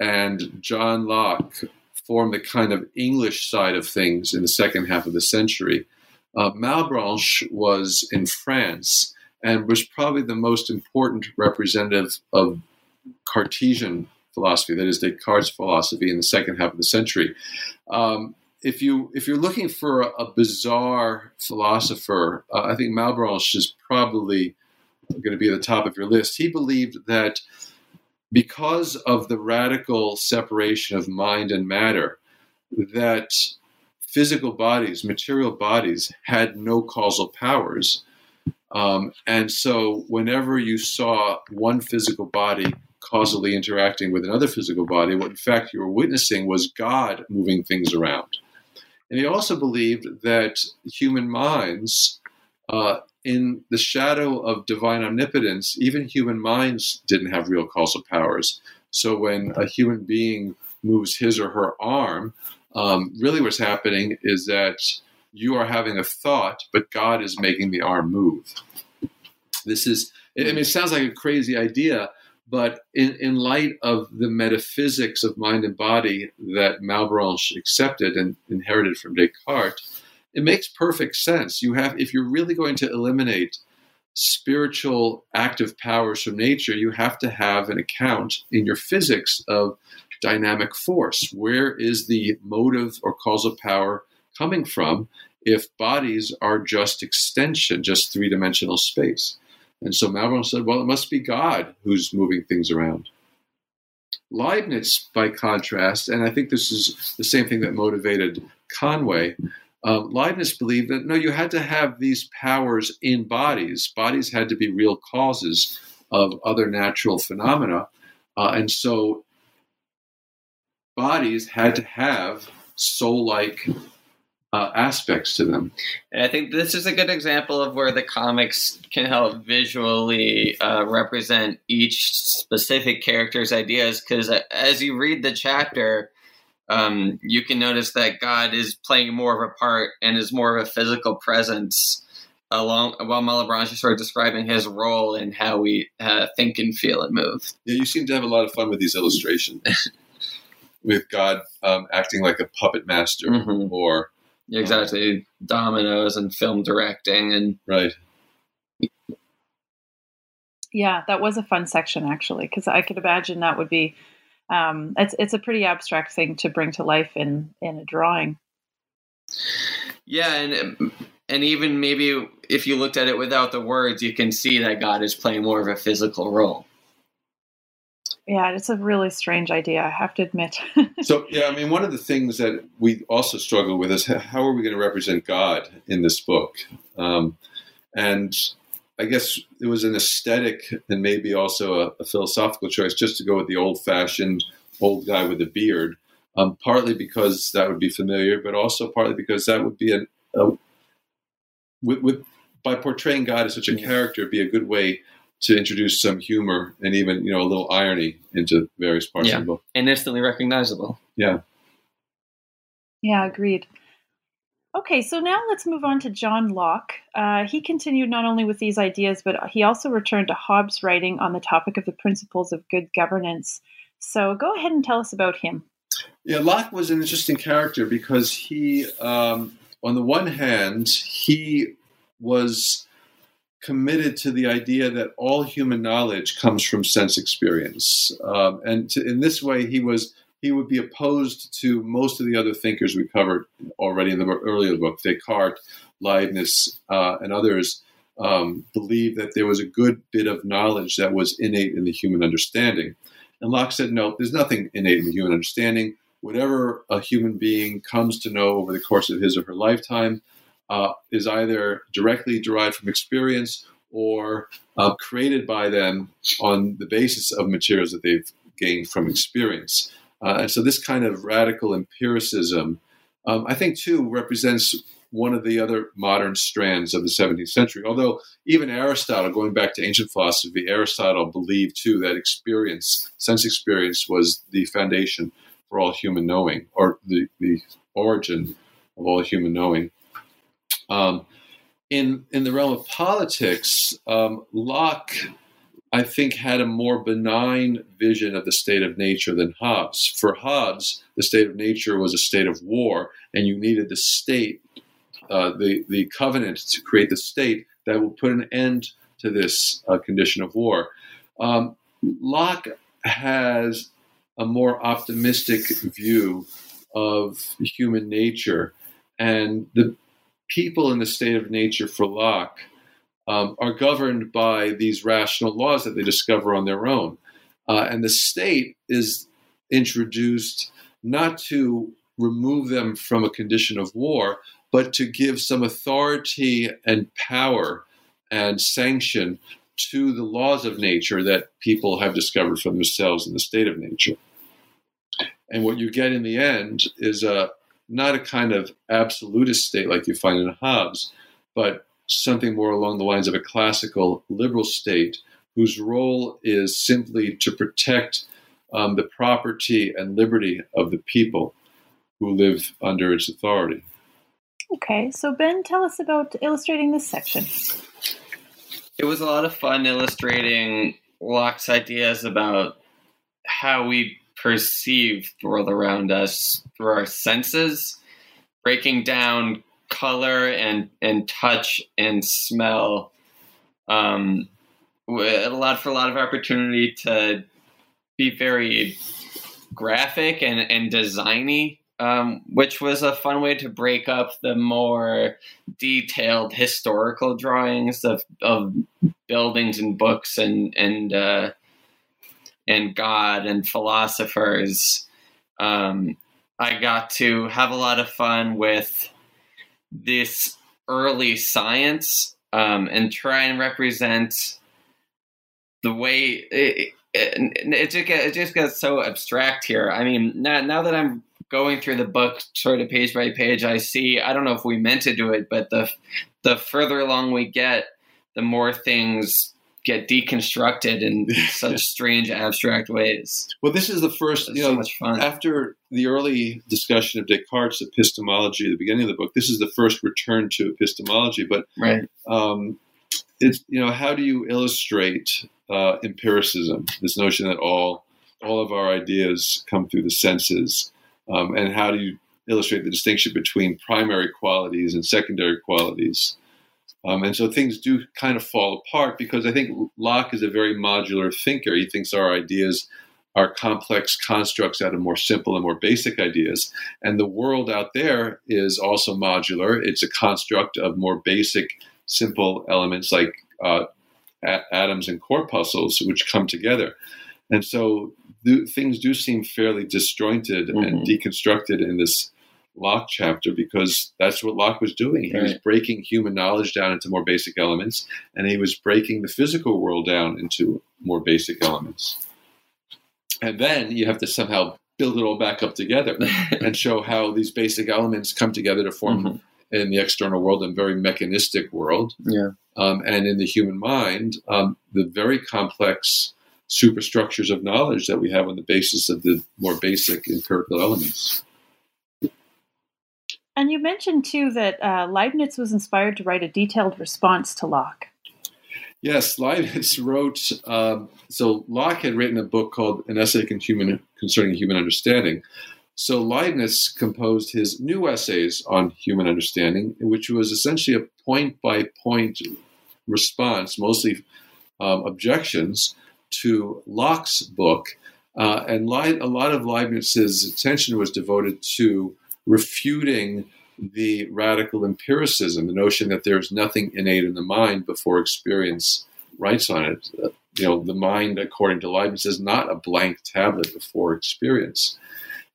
and John Locke formed the kind of English side of things in the second half of the century. Uh, Malebranche was in France and was probably the most important representative of Cartesian philosophy, that is Descartes' philosophy in the second half of the century. Um, if you if you're looking for a, a bizarre philosopher, uh, I think Malebranche is probably going to be at the top of your list. He believed that because of the radical separation of mind and matter, that physical bodies, material bodies, had no causal powers. Um, and so, whenever you saw one physical body causally interacting with another physical body, what in fact you were witnessing was God moving things around. And he also believed that human minds uh, in the shadow of divine omnipotence, even human minds didn't have real causal powers. So when a human being moves his or her arm, um, really what's happening is that you are having a thought, but God is making the arm move. This is, I mean, it sounds like a crazy idea, but in, in light of the metaphysics of mind and body that Malebranche accepted and inherited from Descartes, it makes perfect sense. You have, if you're really going to eliminate spiritual active powers from nature, you have to have an account in your physics of dynamic force. Where is the motive or causal power coming from if bodies are just extension, just three dimensional space? And so Malebranche said, well, it must be God who's moving things around. Leibniz, by contrast, and I think this is the same thing that motivated Conway, um, Leibniz believed that no, you had to have these powers in bodies. Bodies had to be real causes of other natural phenomena. Uh, and so bodies had to have soul like uh, aspects to them. And I think this is a good example of where the comics can help visually uh, represent each specific character's ideas. Because uh, as you read the chapter, um, you can notice that God is playing more of a part and is more of a physical presence along while Malebranche is sort of describing his role in how we uh, think and feel and move. Yeah, you seem to have a lot of fun with these illustrations, with God um, acting like a puppet master mm-hmm. or yeah, exactly um, dominoes and film directing and right. Yeah, that was a fun section actually because I could imagine that would be um, it's it's a pretty abstract thing to bring to life in in a drawing. Yeah, and and even maybe if you looked at it without the words, you can see that God is playing more of a physical role. Yeah, it's a really strange idea, I have to admit. so, yeah, I mean, one of the things that we also struggle with is how are we going to represent God in this book? Um, and I guess it was an aesthetic and maybe also a, a philosophical choice just to go with the old fashioned old guy with a beard. um, partly because that would be familiar, but also partly because that would be a, a with, with by portraying God as such a character, it'd be a good way to introduce some humor and even you know a little irony into various parts Yeah. of the book. and instantly recognizable. Yeah. Yeah, agreed. Okay, so now let's move on to John Locke. Uh, he continued not only with these ideas, but he also returned to Hobbes' writing on the topic of the principles of good governance. So go ahead and tell us about him. Yeah, Locke was an interesting character because he, um, on the one hand, he was committed to the idea that all human knowledge comes from sense experience, um, and to, in this way, he was he would be opposed to most of the other thinkers we covered already in the earlier book, Descartes, Leibniz, uh, and others. Um, believed that there was a good bit of knowledge that was innate in the human understanding. And Locke said, no, there's nothing innate in the human understanding. Whatever a human being comes to know over the course of his or her lifetime uh, is either directly derived from experience or uh, created by them on the basis of materials that they've gained from experience. Uh, and so, this kind of radical empiricism, um, I think, too, represents one of the other modern strands of the 17th century. Although, even Aristotle, going back to ancient philosophy, Aristotle believed, too, that experience, sense experience, was the foundation for all human knowing, or the, the origin of all human knowing. Um, in in the realm of politics, um, Locke, I think, had a more benign vision of the state of nature than Hobbes. For Hobbes, the state of nature was a state of war, and you needed the state, uh, the the covenant, to create the state that will put an end to this uh, condition of war. Um, Locke has a more optimistic view of human nature, and the people in the state of nature for Locke um, are governed by these rational laws that they discover on their own. Uh, and the state is introduced not to remove them from a condition of war, but to give some authority and power and sanction to the laws of nature that people have discovered for themselves in the state of nature. And what you get in the end is a not a kind of absolutist state like you find in Hobbes, but something more along the lines of a classical liberal state whose role is simply to protect um, the property and liberty of the people who live under its authority. Okay, so Ben, tell us about illustrating this section. It was a lot of fun illustrating Locke's ideas about how we perceive the world around us through our senses, breaking down color and, and touch and smell. Um, allowed for a lot of opportunity to be very graphic and, and designy, um, which was a fun way to break up the more detailed historical drawings of, of buildings and books and and uh, and God and philosophers. Um, I got to have a lot of fun with this early science um, and try and represent the way it, it, it, just gets, it just gets so abstract here. I mean, now, now that I'm going through the book sort of page by page, I see, I don't know if we meant to do it, but the, the further along we get, the more things get deconstructed in such strange abstract ways. Well, this is the first, you so much fun. after the early discussion of Descartes' epistemology at the beginning of the book, this is the first return to epistemology. But Right. um, it's you know, how do you illustrate uh, empiricism? This notion that all all of our ideas come through the senses, um, and how do you illustrate the distinction between primary qualities and secondary qualities? Um, and so things do kind of fall apart because I think Locke is a very modular thinker. He thinks our ideas are complex constructs out of more simple and more basic ideas. And the world out there is also modular. It's a construct of more basic, simple elements like uh, a- atoms and corpuscles, which come together. And so th- things do seem fairly disjointed and Mhm. deconstructed in this Locke chapter because that's what Locke was doing. He was breaking human knowledge down into more basic elements, and he was breaking the physical world down into more basic elements. And then you have to somehow build it all back up together and show how these basic elements come together to form Mhm. in the external world and very mechanistic world Yeah. um, and in the human mind um, the very complex superstructures of knowledge that we have on the basis of the more basic empirical elements And you mentioned too that uh, Leibniz was inspired to write a detailed response to Locke. Yes, Leibniz wrote. Um, so Locke had written a book called "An Essay Concerning Human Understanding." So Leibniz composed his new essays on human understanding, which was essentially a point-by-point response, mostly um, objections to Locke's book. Uh, and Leib- a lot of Leibniz's attention was devoted to refuting the radical empiricism, the notion that there's nothing innate in the mind before experience writes on it. Uh, you know, the mind, according to Leibniz, is not a blank tablet before experience.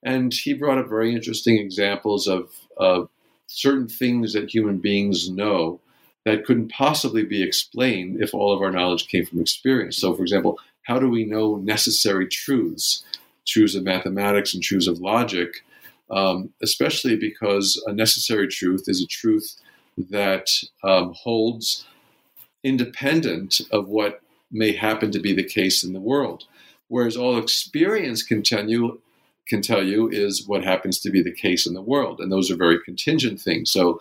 And he brought up very interesting examples of, of certain things that human beings know that couldn't possibly be explained if all of our knowledge came from experience. So, for example, how do we know necessary truths, truths of mathematics and truths of logic? Um, especially because a necessary truth is a truth that um, holds independent of what may happen to be the case in the world. Whereas all experience can tell you can tell you is what happens to be the case in the world, and those are very contingent things. So,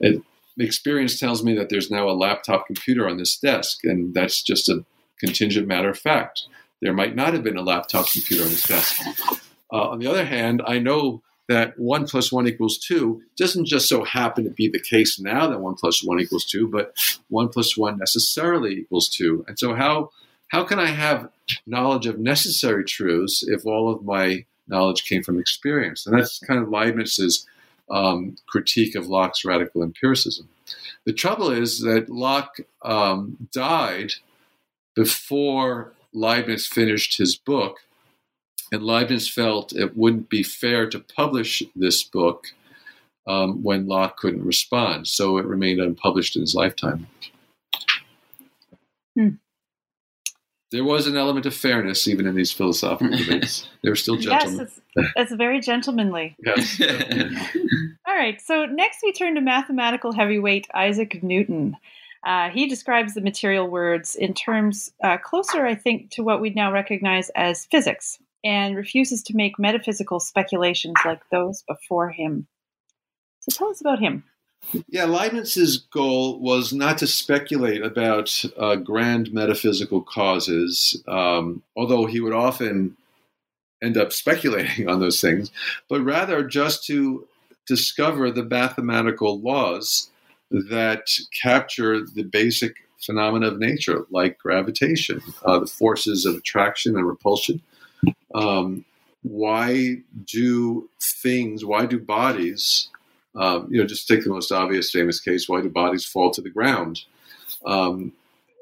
it, experience tells me that there's now a laptop computer on this desk, and that's just a contingent matter of fact. There might not have been a laptop computer on this desk. Uh, on the other hand, I know that 1 plus 1 equals 2 doesn't just so happen to be the case now that 1 plus 1 equals 2, but 1 plus 1 necessarily equals 2. And so, how, how can I have knowledge of necessary truths if all of my knowledge came from experience? And that's kind of Leibniz's um, critique of Locke's radical empiricism. The trouble is that Locke um, died before Leibniz finished his book and Leibniz felt it wouldn't be fair to publish this book um, when Locke couldn't respond, so it remained unpublished in his lifetime. Hmm. There was an element of fairness even in these philosophical debates. They were still gentlemen. Yes, it's, it's very gentlemanly. Yes. All right, so next we turn to mathematical heavyweight Isaac Newton. Uh, he describes the material words in terms uh, closer, I think, to what we now recognize as physics, and refuses to make metaphysical speculations like those before him. So tell us about him. Yeah, Leibniz's goal was not to speculate about uh, grand metaphysical causes, um, although he would often end up speculating on those things, but rather just to discover the mathematical laws that capture the basic phenomena of nature, like gravitation, uh, the forces of attraction and repulsion. Um, why do things, why do bodies, um, you know, just take the most obvious famous case, why do bodies fall to the ground? Um,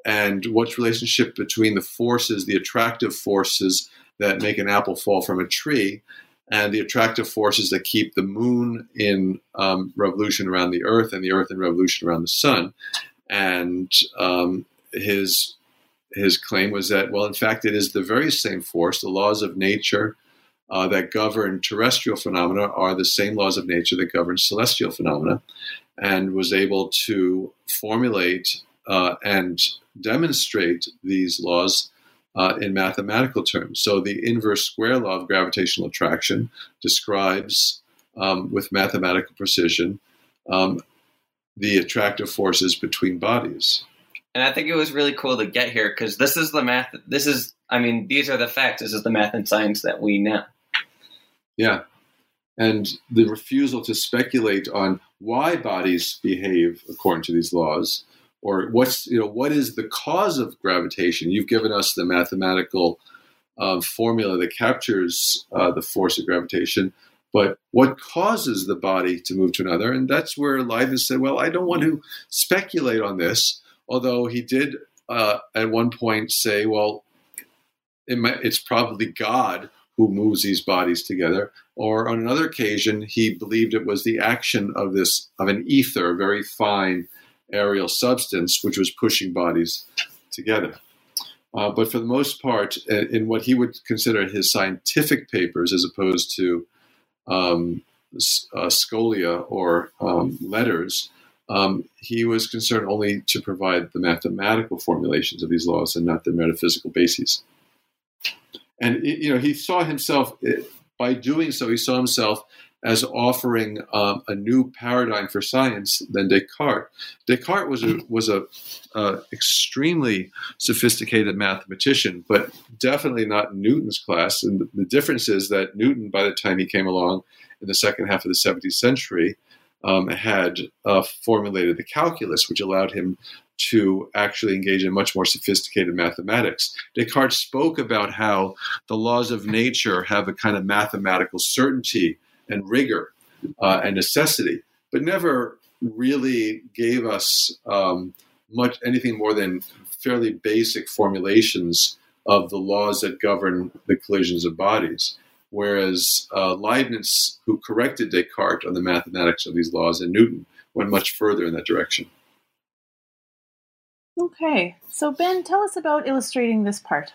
and what's relationship between the forces, the attractive forces that make an apple fall from a tree, and the attractive forces that keep the moon in um, revolution around the Earth and the Earth in revolution around the sun. And um, his his claim was that, well, in fact, it is the very same force. The laws of nature uh, that govern terrestrial phenomena are the same laws of nature that govern celestial phenomena, and was able to formulate uh, and demonstrate these laws uh, in mathematical terms. So the inverse square law of gravitational attraction describes um, with mathematical precision um, the attractive forces between bodies. And I think it was really cool to get here because this is the math. This is, I mean, these are the facts. This is the math and science that we know. Yeah. And the refusal to speculate on why bodies behave according to these laws or what's you know what is the cause of gravitation you've given us the mathematical uh, formula that captures uh, the force of gravitation but what causes the body to move to another and that's where leibniz said well i don't want to speculate on this although he did uh, at one point say well it might, it's probably god who moves these bodies together or on another occasion he believed it was the action of this of an ether a very fine aerial substance which was pushing bodies together. Uh, but for the most part, in what he would consider his scientific papers, as opposed to um, uh, scholia or um, letters, um, he was concerned only to provide the mathematical formulations of these laws and not the metaphysical bases. And you know, he saw himself eh, by doing so. He saw himself as offering um, a new paradigm for science than Descartes. Descartes was a, was a uh, extremely sophisticated mathematician, but definitely not Newton's class. And the difference is that Newton, by the time he came along in the second half of the 17th century, um, had uh, formulated the calculus, which allowed him to actually engage in much more sophisticated mathematics. Descartes spoke about how the laws of nature have a kind of mathematical certainty and rigor uh, and necessity, but never really gave us um, much anything more than fairly basic formulations of the laws that govern the collisions of bodies. Whereas uh, Leibniz, who corrected Descartes on the mathematics of these laws, and Newton went much further in that direction. Okay, so Ben, tell us about illustrating this part.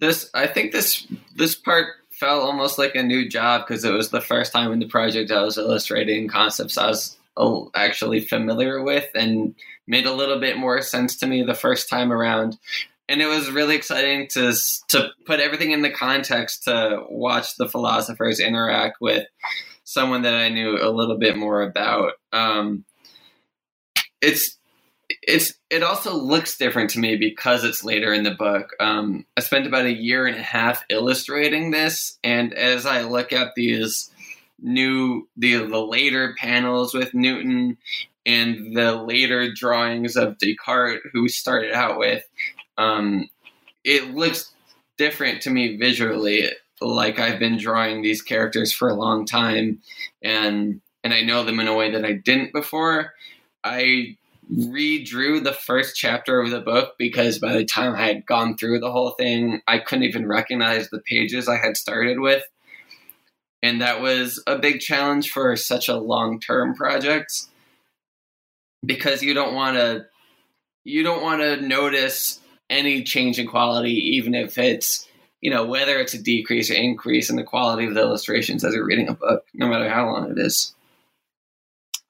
This, I think this this part felt almost like a new job because it was the first time in the project I was illustrating concepts I was oh, actually familiar with and made a little bit more sense to me the first time around. And it was really exciting to to put everything in the context to watch the philosophers interact with someone that I knew a little bit more about. Um, it's it's it also looks different to me because it's later in the book. Um, I spent about a year and a half illustrating this, and as I look at these new the the later panels with Newton and the later drawings of Descartes, who started out with, um, it looks different to me visually. Like I've been drawing these characters for a long time, and and I know them in a way that I didn't before. I redrew the first chapter of the book because by the time I had gone through the whole thing, I couldn't even recognize the pages I had started with. And that was a big challenge for such a long term project because you don't want to you don't want to notice any change in quality even if it's you know whether it's a decrease or increase in the quality of the illustrations as you're reading a book no matter how long it is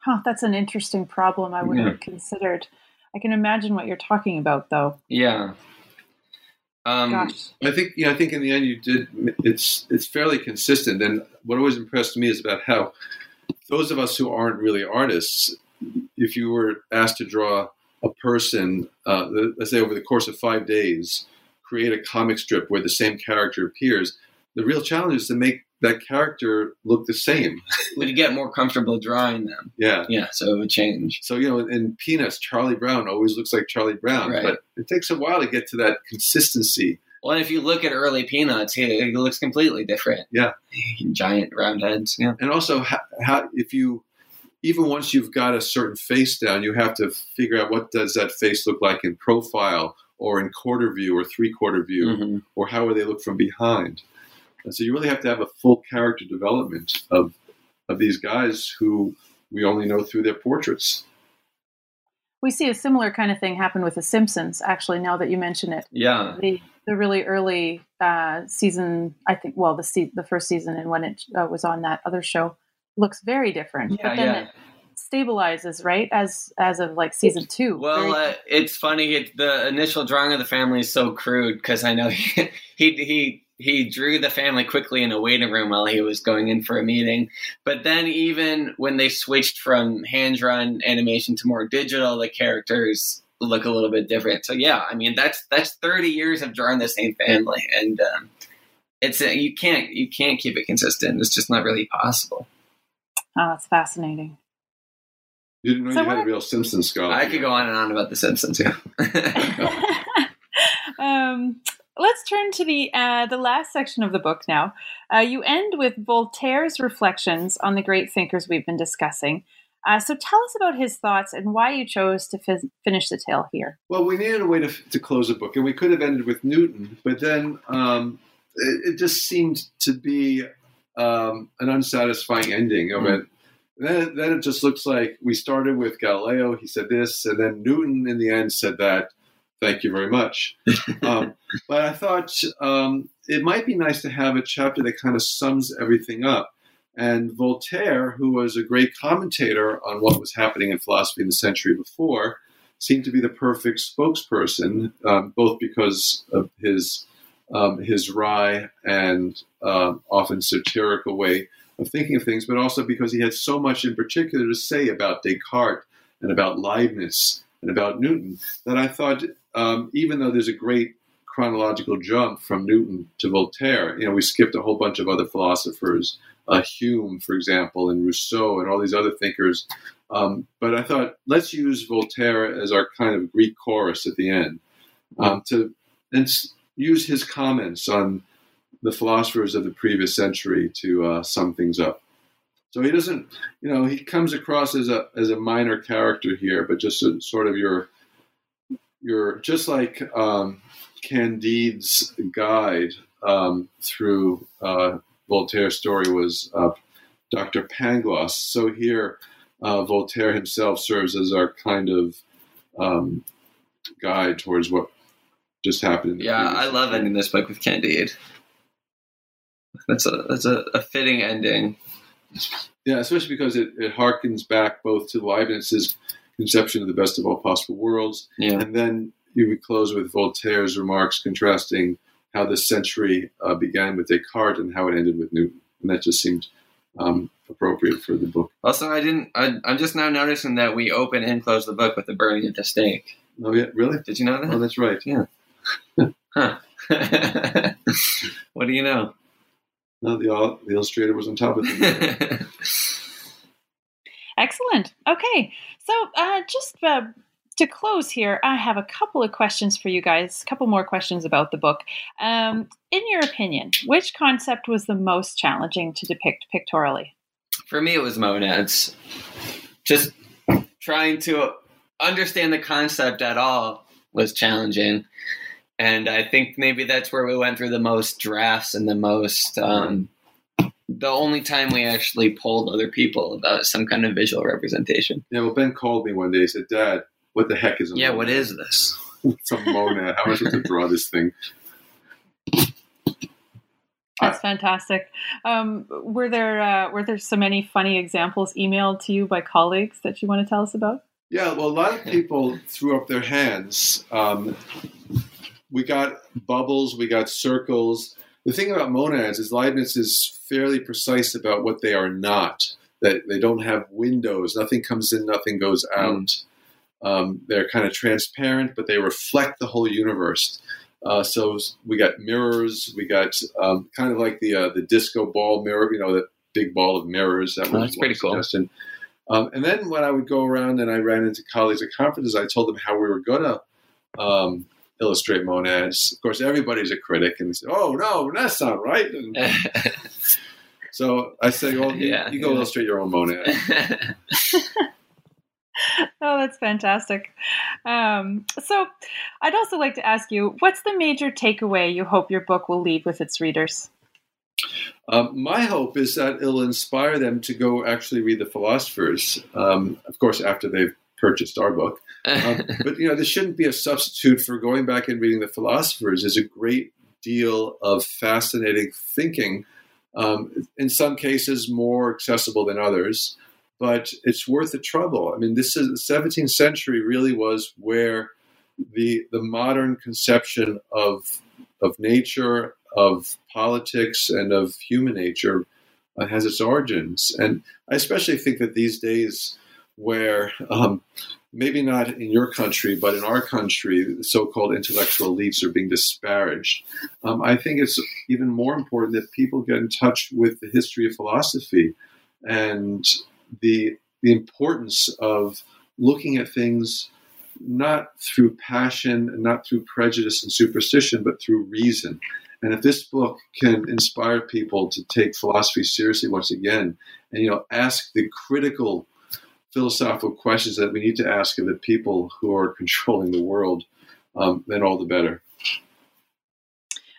Huh, that's an interesting problem I wouldn't yeah. have considered. I can imagine what you're talking about, though. Yeah. Um, Gosh. I think yeah, I think in the end you did. It's it's fairly consistent, and what always impressed me is about how those of us who aren't really artists, if you were asked to draw a person, uh, let's say over the course of five days, create a comic strip where the same character appears, the real challenge is to make that character look the same. would you get more comfortable drawing them? Yeah. Yeah, so it would change. So, you know, in Peanuts, Charlie Brown always looks like Charlie Brown, right. but it takes a while to get to that consistency. Well, if you look at early Peanuts, he, looks completely different. Yeah. Giant round heads. Yeah. And also, how, how, if you, even once you've got a certain face down, you have to figure out what does that face look like in profile or in quarter view or three quarter view, mm-hmm. or how would they look from behind. And so you really have to have a full character development of of these guys who we only know through their portraits. We see a similar kind of thing happen with The Simpsons, actually, now that you mention it. Yeah. The, the really early uh, season, I think, well, the se- the first season and when it uh, was on that other show looks very different. Yeah, but then yeah. it stabilizes, right? As as of like season two. Well, uh, it's funny. It, the initial drawing of the family is so crude because I know he, he, he he drew the family quickly in a waiting room while he was going in for a meeting. But then, even when they switched from hand drawn animation to more digital, the characters look a little bit different. So yeah, I mean that's that's thirty years of drawing the same family, and um, it's a, you can't you can't keep it consistent. It's just not really possible. Oh, that's fascinating. You didn't know so you had a real Simpsons scholar. I could go on and on about the Simpsons. Yeah. um, let's turn to the uh, the last section of the book now. Uh, you end with Voltaire's reflections on the great thinkers we've been discussing. Uh, so tell us about his thoughts and why you chose to fi- finish the tale here. Well, we needed a way to, to close the book, and we could have ended with Newton, but then um, it, it, just seemed to be um, an unsatisfying ending of mm. it. Then, then it just looks like we started with Galileo. He said this, and then Newton in the end said that thank you very much. Um, but I thought um, it might be nice to have a chapter that kind of sums everything up. And Voltaire, who was a great commentator on what was happening in philosophy in the century before, seemed to be the perfect spokesperson, um, both because of his um, his wry and uh, often satirical way of thinking of things, but also because he had so much in particular to say about Descartes and about Leibniz and about Newton that I thought, um, even though there's a great chronological jump from Newton to Voltaire, you know, we skipped a whole bunch of other philosophers, uh, Hume, for example, and Rousseau, and all these other thinkers. Um, but I thought, let's use Voltaire as our kind of Greek chorus at the end um, to and use his comments on the philosophers of the previous century to uh, sum things up. So he doesn't, you know, he comes across as a as a minor character here, but just a, sort of your your just like um, Candide's guide um, through uh, Voltaire's story was uh, Dr. Pangloss. So here, uh, Voltaire himself serves as our kind of um, guide towards what just happened. yeah, I love ending this book with Candide. That's a that's a, a fitting ending. Yeah, especially because it, it harkens back both to Leibniz's conception of the best of all possible worlds, Yeah. and then you would close with Voltaire's remarks contrasting how this century uh, began with Descartes and how it ended with Newton, and that just seemed um, appropriate for the book. Also, I didn't. I, I'm just now noticing that we open and close the book with the burning of the stake. Oh yeah, really? Did you know that? Oh, that's right. Huh. what do you know? No, the, the illustrator was on top of it. Excellent. Okay, so uh, just uh, to close here, I have a couple of questions for you guys. A couple more questions about the book. Um, in your opinion, which concept was the most challenging to depict pictorially? For me, it was monads. Just trying to understand the concept at all was challenging. And I think maybe that's where we went through the most drafts and the most. Um, the only time we actually polled other people about some kind of visual representation. yeah, well, Ben called me one day. He said, "Dad, what the heck is a Yeah, monad? what is this? It's a monad. How am I supposed to draw this thing?" That's fantastic. Um, were there uh, were there so many funny examples emailed to you by colleagues that you want to tell us about? Yeah, well, a lot of people threw up their hands. Um, we got bubbles, we got circles. The thing about monads is Leibniz is fairly precise about what they are not. That they don't have windows, nothing comes in, nothing goes out. Um, they're kind of transparent, but they reflect the whole universe. Uh, so we got mirrors, we got um, kind of like the uh, the disco ball mirror, you know, that big ball of mirrors. That Oh, was pretty one cool. Um, and then when I would go around and I ran into colleagues at conferences, I told them how we were going to um, illustrate monads. Of course, everybody's a critic, and they say, "Oh no, that's not right." And so I say, "Well, you, Yeah, you go yeah. illustrate your own monad." Oh, that's fantastic. Um, so, I'd also like to ask you, what's the major takeaway you hope your book will leave with its readers? Um, my hope is that it'll inspire them to go actually read the philosophers. Um, of course, after they've purchased our book. Um, but you know, this shouldn't be a substitute for going back and reading the philosophers. There's a great deal of fascinating thinking. Um, in some cases, more accessible than others, but it's worth the trouble. I mean, this is the 17th century. Really was where the the modern conception of of nature, of politics, and of human nature uh, has its origins. And I especially think that these days, where um, maybe not in your country, but in our country, the so-called intellectual elites are being disparaged. Um, I think it's even more important that people get in touch with the history of philosophy and the the importance of looking at things not through passion and not through prejudice and superstition, but through reason. And if this book can inspire people to take philosophy seriously once again, and you know, ask the critical philosophical questions that we need to ask of the people who are controlling the world, um, then all the better.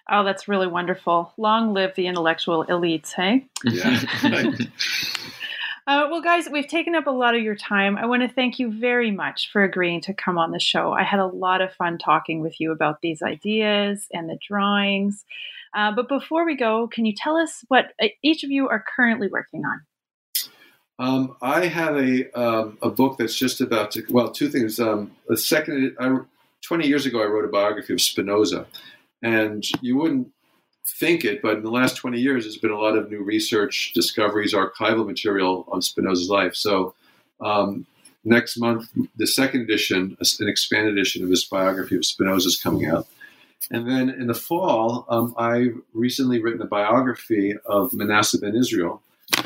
Oh, that's really wonderful. Long live the intellectual elites, hey? Yeah. Uh, well, guys, we've taken up a lot of your time. I want to thank you very much for agreeing to come on the show. I had a lot of fun talking with you about these ideas and the drawings. Uh, but before we go, can you tell us what uh, each of you are currently working on? Um, I have a um, a book that's just about to well, two things. Um, the second, I, twenty years ago, I wrote a biography of Spinoza, and you wouldn't think it, but in the last 20 years, there's been a lot of new research, discoveries, archival material on Spinoza's life. So um, next month, the second edition, an expanded edition of his biography of Spinoza is coming out. And then in the fall, um, I've recently written a biography of Manasseh ben Israel,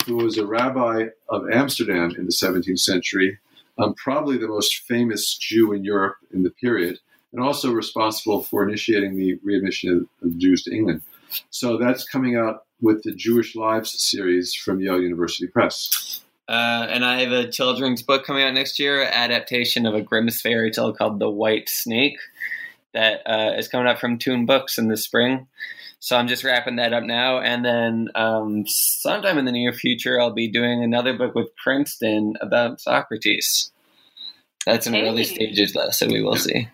who was a rabbi of Amsterdam in the 17th century, um, probably the most famous Jew in Europe in the period, and also responsible for initiating the readmission of, Jews to England. So that's coming out with the Jewish Lives series from Yale University Press. Uh, and I have a children's book coming out next year, adaptation of a Grimm's fairy tale called The White Snake, that uh, is coming out from Toon Books in the spring. So I'm just wrapping that up now, and then um, sometime in the near future, I'll be doing another book with Princeton about Socrates. That's in hey. early stages, though, so we will see.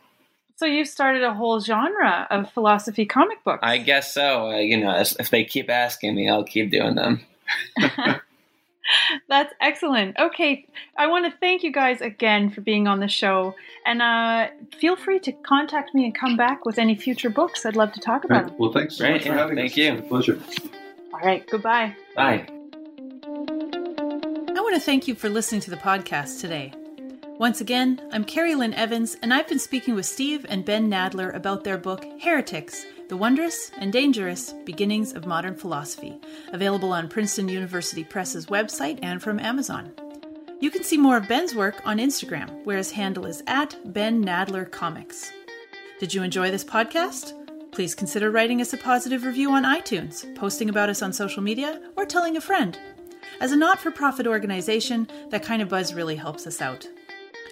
So you've started a whole genre of philosophy comic books. I guess so. Uh, you know, if they keep asking me, I'll keep doing them. That's excellent. Okay, I want to thank you guys again for being on the show, and uh, feel free to contact me and come back with any future books. I'd love to talk about right. them. Well, thanks so much yeah, for having thank us. you. It's a pleasure. All right, goodbye. Bye. I want to thank you for listening to the podcast today. Once again, I'm Carrie Lynn Evans, and I've been speaking with Steve and Ben Nadler about their book, Heretics The Wondrous and Dangerous Beginnings of Modern Philosophy, available on Princeton University Press's website and from Amazon. You can see more of Ben's work on Instagram, where his handle is at Ben Nadler Comics. Did you enjoy this podcast? Please consider writing us a positive review on iTunes, posting about us on social media, or telling a friend. As a not for profit organization, that kind of buzz really helps us out.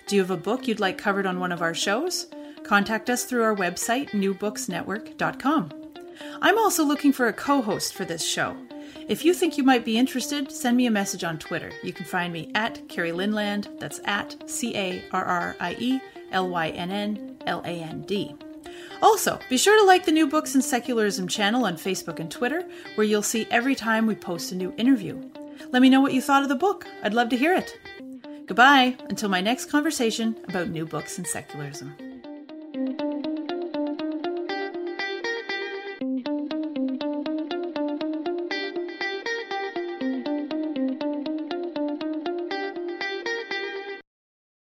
Do you have a book you'd like covered on one of our shows? Contact us through our website, newbooksnetwork.com. I'm also looking for a co host for this show. If you think you might be interested, send me a message on Twitter. You can find me at Carrie Lynnland, that's at C A R R I E L Y N N L A N D. Also, be sure to like the New Books and Secularism channel on Facebook and Twitter, where you'll see every time we post a new interview. Let me know what you thought of the book. I'd love to hear it. Goodbye until my next conversation about new books and secularism. Thank you.